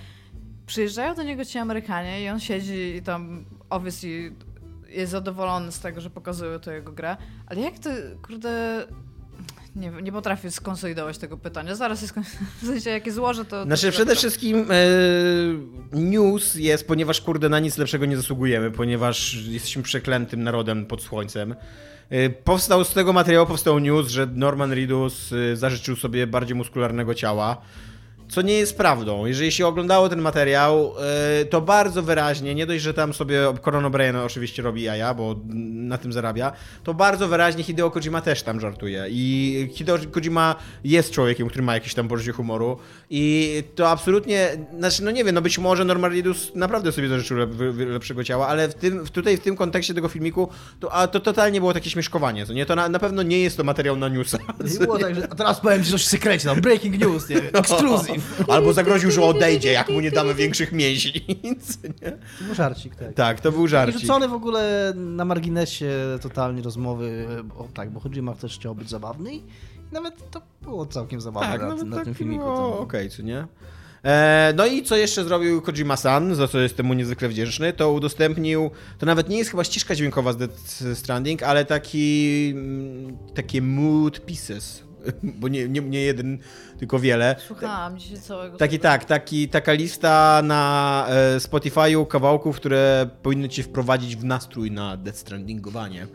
przyjeżdżają do niego ci Amerykanie i on siedzi i tam obviously jest zadowolony z tego, że pokazują to jego grę, ale jak to, kurde, nie, nie potrafię skonsolidować tego pytania. Zaraz jest, w sensie jak je złożę, to... to Znaczy się przede wszystkim e, news jest, ponieważ kurde na nic lepszego nie zasługujemy, ponieważ jesteśmy przeklętym narodem pod słońcem. E, Powstał z tego materiału, powstał news, że Norman Reedus e, zażyczył sobie bardziej muskularnego ciała. Co nie jest prawdą. Jeżeli się oglądało ten materiał, e, to bardzo wyraźnie, nie dość, że tam sobie Coron O'Brien oczywiście robi jaja, bo na tym zarabia, to bardzo wyraźnie Hideo Kojima też tam żartuje. I Hideo Kojima jest człowiekiem, który ma jakieś tam poczucie humoru i to absolutnie, znaczy no nie wiem, no być może Norman Reedus naprawdę sobie zażyczył lep, lepszego ciała, ale w tym, tutaj w tym kontekście tego filmiku to, a to totalnie było takie śmieszkowanie, to nie? To na, na pewno nie jest to materiał na newsa. Nie było tak, że a teraz powiem ci coś w sekrecie, tam breaking news, nie wiem, exclusive. Albo zagroził, że odejdzie, jak mu nie damy większych mięśni. nie? To był żarcik, tak. Tak, to był I żarcik. rzucony w ogóle na marginesie totalnie rozmowy, o tak, bo Kojima też chciał być zabawny i nawet to było całkiem zabawne Tak, na, nawet na tak tym filmiku. tam. okej, co nie? E, no i co jeszcze zrobił Kojima-san, za co jestem mu niezwykle wdzięczny, to udostępnił, to nawet nie jest chyba ścieżka dźwiękowa z Death Stranding, ale taki, mm, takie mood pieces, bo nie, nie, nie jeden, tylko wiele. Słuchałam dzisiaj całego... Taki tak, taki, taka lista na e, Spotify'u kawałków, które powinny cię wprowadzić w nastrój na Death Strandingowanie.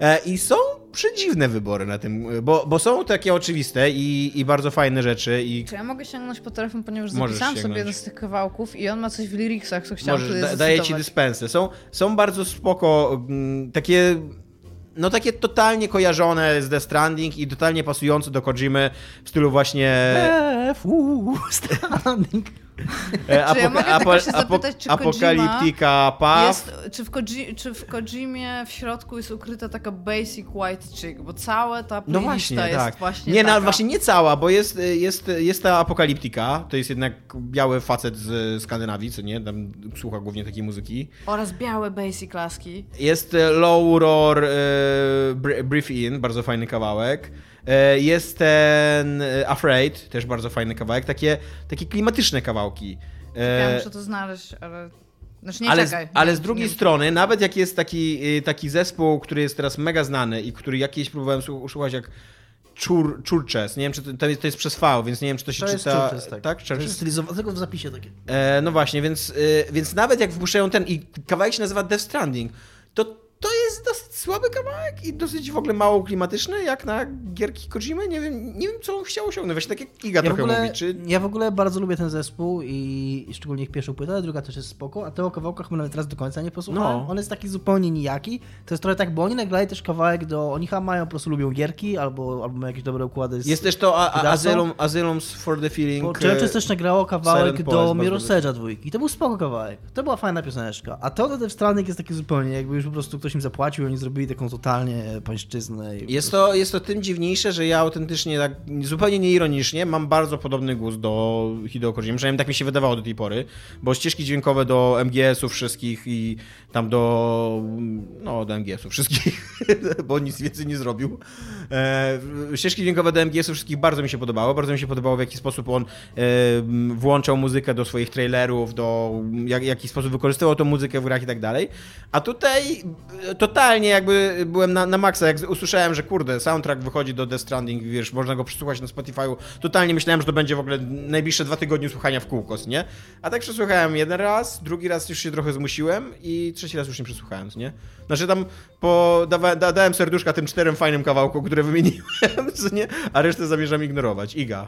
E, I są przedziwne wybory na tym, bo, bo są takie oczywiste i, i bardzo fajne rzeczy i Czy ja mogę sięgnąć po telefon, ponieważ zapisałam sobie jeden z tych kawałków i on ma coś w lyricsach, co chciałam możesz, da, daję ci dyspensę. Są, są bardzo spoko, mm, takie no takie totalnie kojarzone z Death Stranding i totalnie pasujące do Kojimy w stylu właśnie F, u, standing. E, Czy ja mogę zapytać, czy Kojima Apokaliptika Path. Jest, czy, w Koji, czy w Kojimie w środku jest ukryta taka basic white chick, bo cała ta No właśnie, jest tak. właśnie nie, no, właśnie nie cała, bo jest, jest, jest ta apokaliptika, to jest jednak biały facet z Skandynawii, co nie? Tam słucha głównie takiej muzyki. Oraz białe basic laski. Jest Low Roar e, Br- Brief In, bardzo fajny kawałek. E, Jest ten e, Afraid, też bardzo fajny kawałek. Takie, takie klimatyczne kawałki. E, Ja muszę to znaleźć, ale... Znaczy nie ale, czekaj. z, ale nie, z drugiej nie, strony, nawet jak jest taki, taki zespół, który jest teraz mega znany i który jakieś próbowałem słu- słuchać jak Chur, Churches, nie wiem czy to, to, jest, to jest przez V, więc nie wiem czy to się To jest czyta... Churches, tak. tak? To Churches? jest stylizowane, tylko w zapisie takie. E, no właśnie, więc, y, więc nawet jak wpuszczają ten i kawałek się nazywa Death Stranding, to to jest dosyć słaby kawałek i dosyć w ogóle mało klimatyczny, jak na gierki Kojimy. Nie wiem, nie wiem co on chciał osiągnąć. Właśnie tak jak Iga Ja w, trochę ogóle, mówi. Czy... ja w ogóle bardzo lubię ten zespół i, i szczególnie ich pierwszą płytę, ale druga też jest spoko, a te o kawałkach my nawet teraz do końca nie posłuchałem. No. On jest taki zupełnie nijaki. To jest trochę tak, bo oni nagrali też kawałek do... Oni chyba mają, po prostu lubią gierki albo, albo mają jakieś dobre układy z... Jest też to a, a? Asylum, Asylums for the Feeling. Bo e, Churches też nagrało kawałek do Mirror's dwójki. I to był spoko kawałek. To była fajna pioseneczka. A to do Stranding jest taki zupełnie, jakby już po prostu ktoś im zapłacił, oni zrobili taką totalnie pańszczyznę. I Jest to, jest to tym dziwniejsze, że ja autentycznie, tak zupełnie nieironicznie, mam bardzo podobny gust do Hideo Kojima, przynajmniej tak mi się wydawało do tej pory, bo ścieżki dźwiękowe do MGS-ów wszystkich i tam do, no do MGS-ów wszystkich, bo nic więcej nie zrobił. E, ścieżki dźwiękowe do MGS-ów wszystkich bardzo mi się podobało, bardzo mi się podobało w jaki sposób on e, włączał muzykę do swoich trailerów, do jak, jaki sposób wykorzystywał tą muzykę w grach i tak dalej. A tutaj e, totalnie jakby byłem na, na maksa, jak usłyszałem, że kurde, soundtrack wychodzi do Death Stranding, wiesz, można go przesłuchać na Spotify'u, totalnie myślałem, że to będzie w ogóle najbliższe dwa tygodnie słuchania w kółko, nie? A tak przesłuchałem jeden raz, drugi raz już się trochę zmusiłem i trzeci raz już nie przesłuchałem, nie? Znaczy tam po, dawa, da, dałem serduszka tym czterem fajnym kawałkom, które wymieniłem, co nie? A resztę zamierzam ignorować. Iga.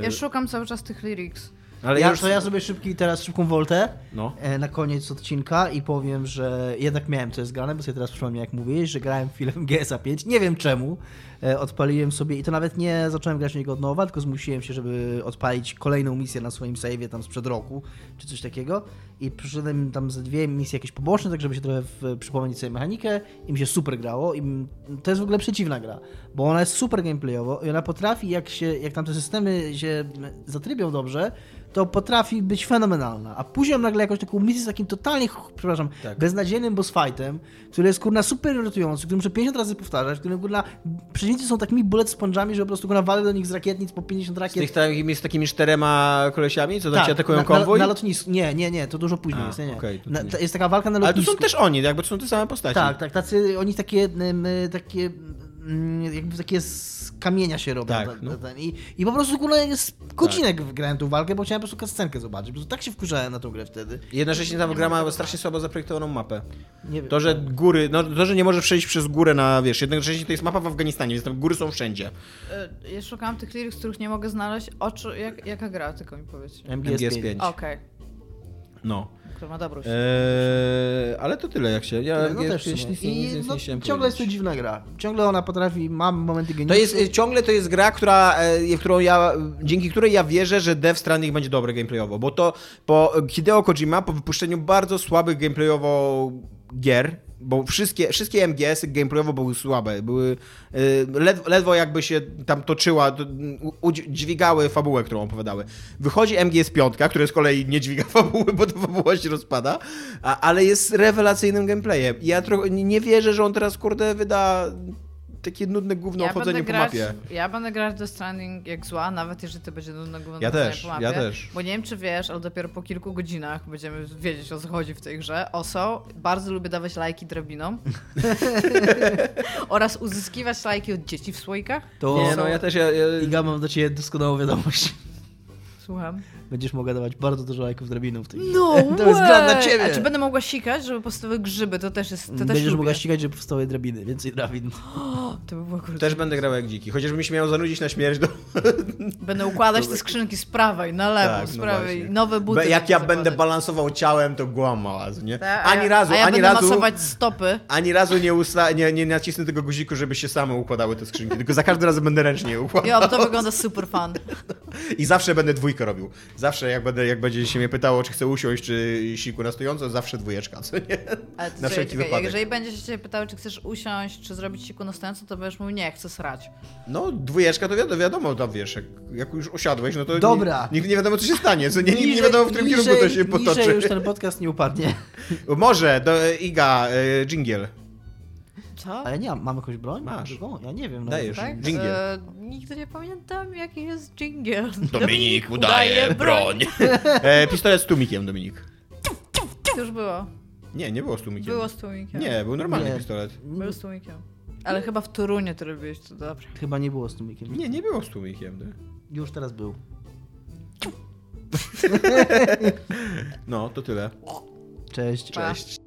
e, Ja szukam cały czas tych lyrics. Ale ja, już- To ja zrobię szybki, teraz szybką woltę No. e, na koniec odcinka i powiem, że jednak miałem to jest grane, bo sobie teraz przypomniałem, jak mówiłeś, że grałem w film GSA 5. Nie wiem czemu. E, odpaliłem sobie i to nawet nie zacząłem grać w niego od nowa, tylko zmusiłem się, żeby odpalić kolejną misję na swoim save'ie tam sprzed roku, czy coś takiego. I przyszedłem tam ze dwie misje jakieś poboczne, tak żeby się trochę w, przypomnieć sobie mechanikę i mi się super grało. I to jest w ogóle przeciwna gra, bo ona jest super gameplayowo i ona potrafi, jak, się, jak tam te systemy się zatrybią dobrze, to potrafi być fenomenalna. A później mam nagle jakąś taką misję z takim totalnie, przepraszam, Tak. beznadziejnym boss fightem, który jest kurna super irytujący, który muszę 50 razy powtarzać, w którym kurna przeciwnicy są takimi bullet sponge'ami, że po prostu kurna walę do nich z rakietnic po 50 Z rakiet. tych takimi, z takimi czterema kolesiami, co tak, ci atakują na, konwój? Na, na lotnisku. Nie, nie, nie, to dużo później A, jest. Nie, nie. to na, jest taka walka na Ale to lotnisku. są też oni, jakby to są te same postaci. Tak, tak, tacy, oni takie, takie, jakby takie z kamienia się robią. Tak, ten- no. ten, I, I po prostu kurna jest godzinę grałem tą walkę, bo chciałem po prostu scenkę zobaczyć. Po prostu tak się wkurzałem na tą grę wtedy. Jednocześnie ta gra ma strasznie słabo zaprojektowaną mapę. Nie wiem. To, że góry, no to, że nie może przejść przez górę na, wiesz, jednocześnie to jest mapa w Afganistanie, więc tam góry są wszędzie. Y, Ja szukałam tych liryk, których nie mogę znaleźć. Oczu, jak, jaka gra, tylko mi powiedz. MGS, MGS 5. 5. Okej, No. Ma dobrą Eee, ale to tyle jak się. Ja No też w nic, sumie. nic, I no, ciągle jest to powiedzieć. dziwna gra. Ciągle ona potrafi, mam momenty To geniuszu. jest, ciągle to jest gra, która, e, w którą ja, dzięki której ja wierzę, że Death Stranding będzie dobre gameplayowo, bo to po Hideo Kojima, po wypuszczeniu bardzo słabych gameplayowo gier, bo wszystkie, wszystkie MGS-y gameplayowo były słabe, były y, led, ledwo jakby się tam toczyła, dźwigały fabułę, którą opowiadały. Wychodzi MGS 5, który z kolei nie dźwiga fabuły, bo ta fabuła się rozpada, a, ale jest rewelacyjnym gameplayem. Ja trochę nie wierzę, że on teraz, kurde, wyda takie nudne gówno o chodzeniu po mapie. Ja będę grać The Stranding jak zła, nawet jeżeli to będzie nudno gówno Ja chodzenie też, po mapie. ja też. Bo nie wiem, czy wiesz, ale dopiero po kilku godzinach będziemy wiedzieć, o co chodzi w tej grze. Oso, bardzo lubię dawać lajki drabinom. oraz uzyskiwać lajki od dzieci w słoikach. To Nie, no ja też, ja, ja, Iga, mam do ciebie doskonałą wiadomość. Słucham. Będziesz mogła dawać bardzo dużo lajków drabiną w tej No To jest gra dla way! ciebie. A czy będę mogła sikać, żeby powstały grzyby? To też jest, to też Będziesz lubię. mogła ścigać, żeby powstały drabiny, więcej drabin. O, to by było kurde. też będę grał jak dziki. Chociażby mi się miało zanudzić na śmierć, to Będę układać te skrzynki z prawej na lewo, Tak, z no prawej. właśnie. Nowe buty. Be- jak będę ja zakładać. będę balansował ciałem, to głam mała, nie? Tak, a Ani ja- razu, a ja ani będę razu, masować stopy. ani razu nie, usta- nie, nie nacisnę tego guziku, żeby się same układały te skrzynki, tylko za każdym razem będę ręcznie je układał. Ja, to wygląda super fan. I zawsze będę dwójkę robił. Zawsze jak, będę, jak będzie się mnie pytało, czy chcę usiąść, czy siku na stojąco, zawsze dwójeczka, co nie? Ale to Na wszelki czekaj, wypadek. Jeżeli będziesz się pytał, czy chcesz usiąść, czy zrobić siku na stojąco, to będziesz mówił, nie, chcę srać. No, dwójeczka to wiadomo, wiadomo tam wiesz, jak, jak już osiadłeś, no to Dobra. Nigdy nie wiadomo, co się stanie, co nie, nigdy nie Niżej- wiadomo, w którym niżej- kierunku to się potoczy. Niżej już ten podcast nie upadnie. Może, do Iga, y, dżingiel. Co? A ja nie mam, mam jakąś broń? Masz. O, ja nie wiem. Dajesz. Tak? Dżingiel. E, nigdy nie pamiętam, jaki jest dżingiel. Dominik udaje broń. e, pistolet z tłumikiem, Dominik. To już było. Nie, nie było z tłumikiem. Było z tłumikiem. Nie, był normalny Nie. pistolet. Było z tłumikiem. Ale chyba w Torunie to robiłeś, to dobrze. Chyba nie było z tłumikiem. Nie, nie było z tłumikiem. nie? Już teraz był. No, to tyle. Cześć. Pa. Cześć.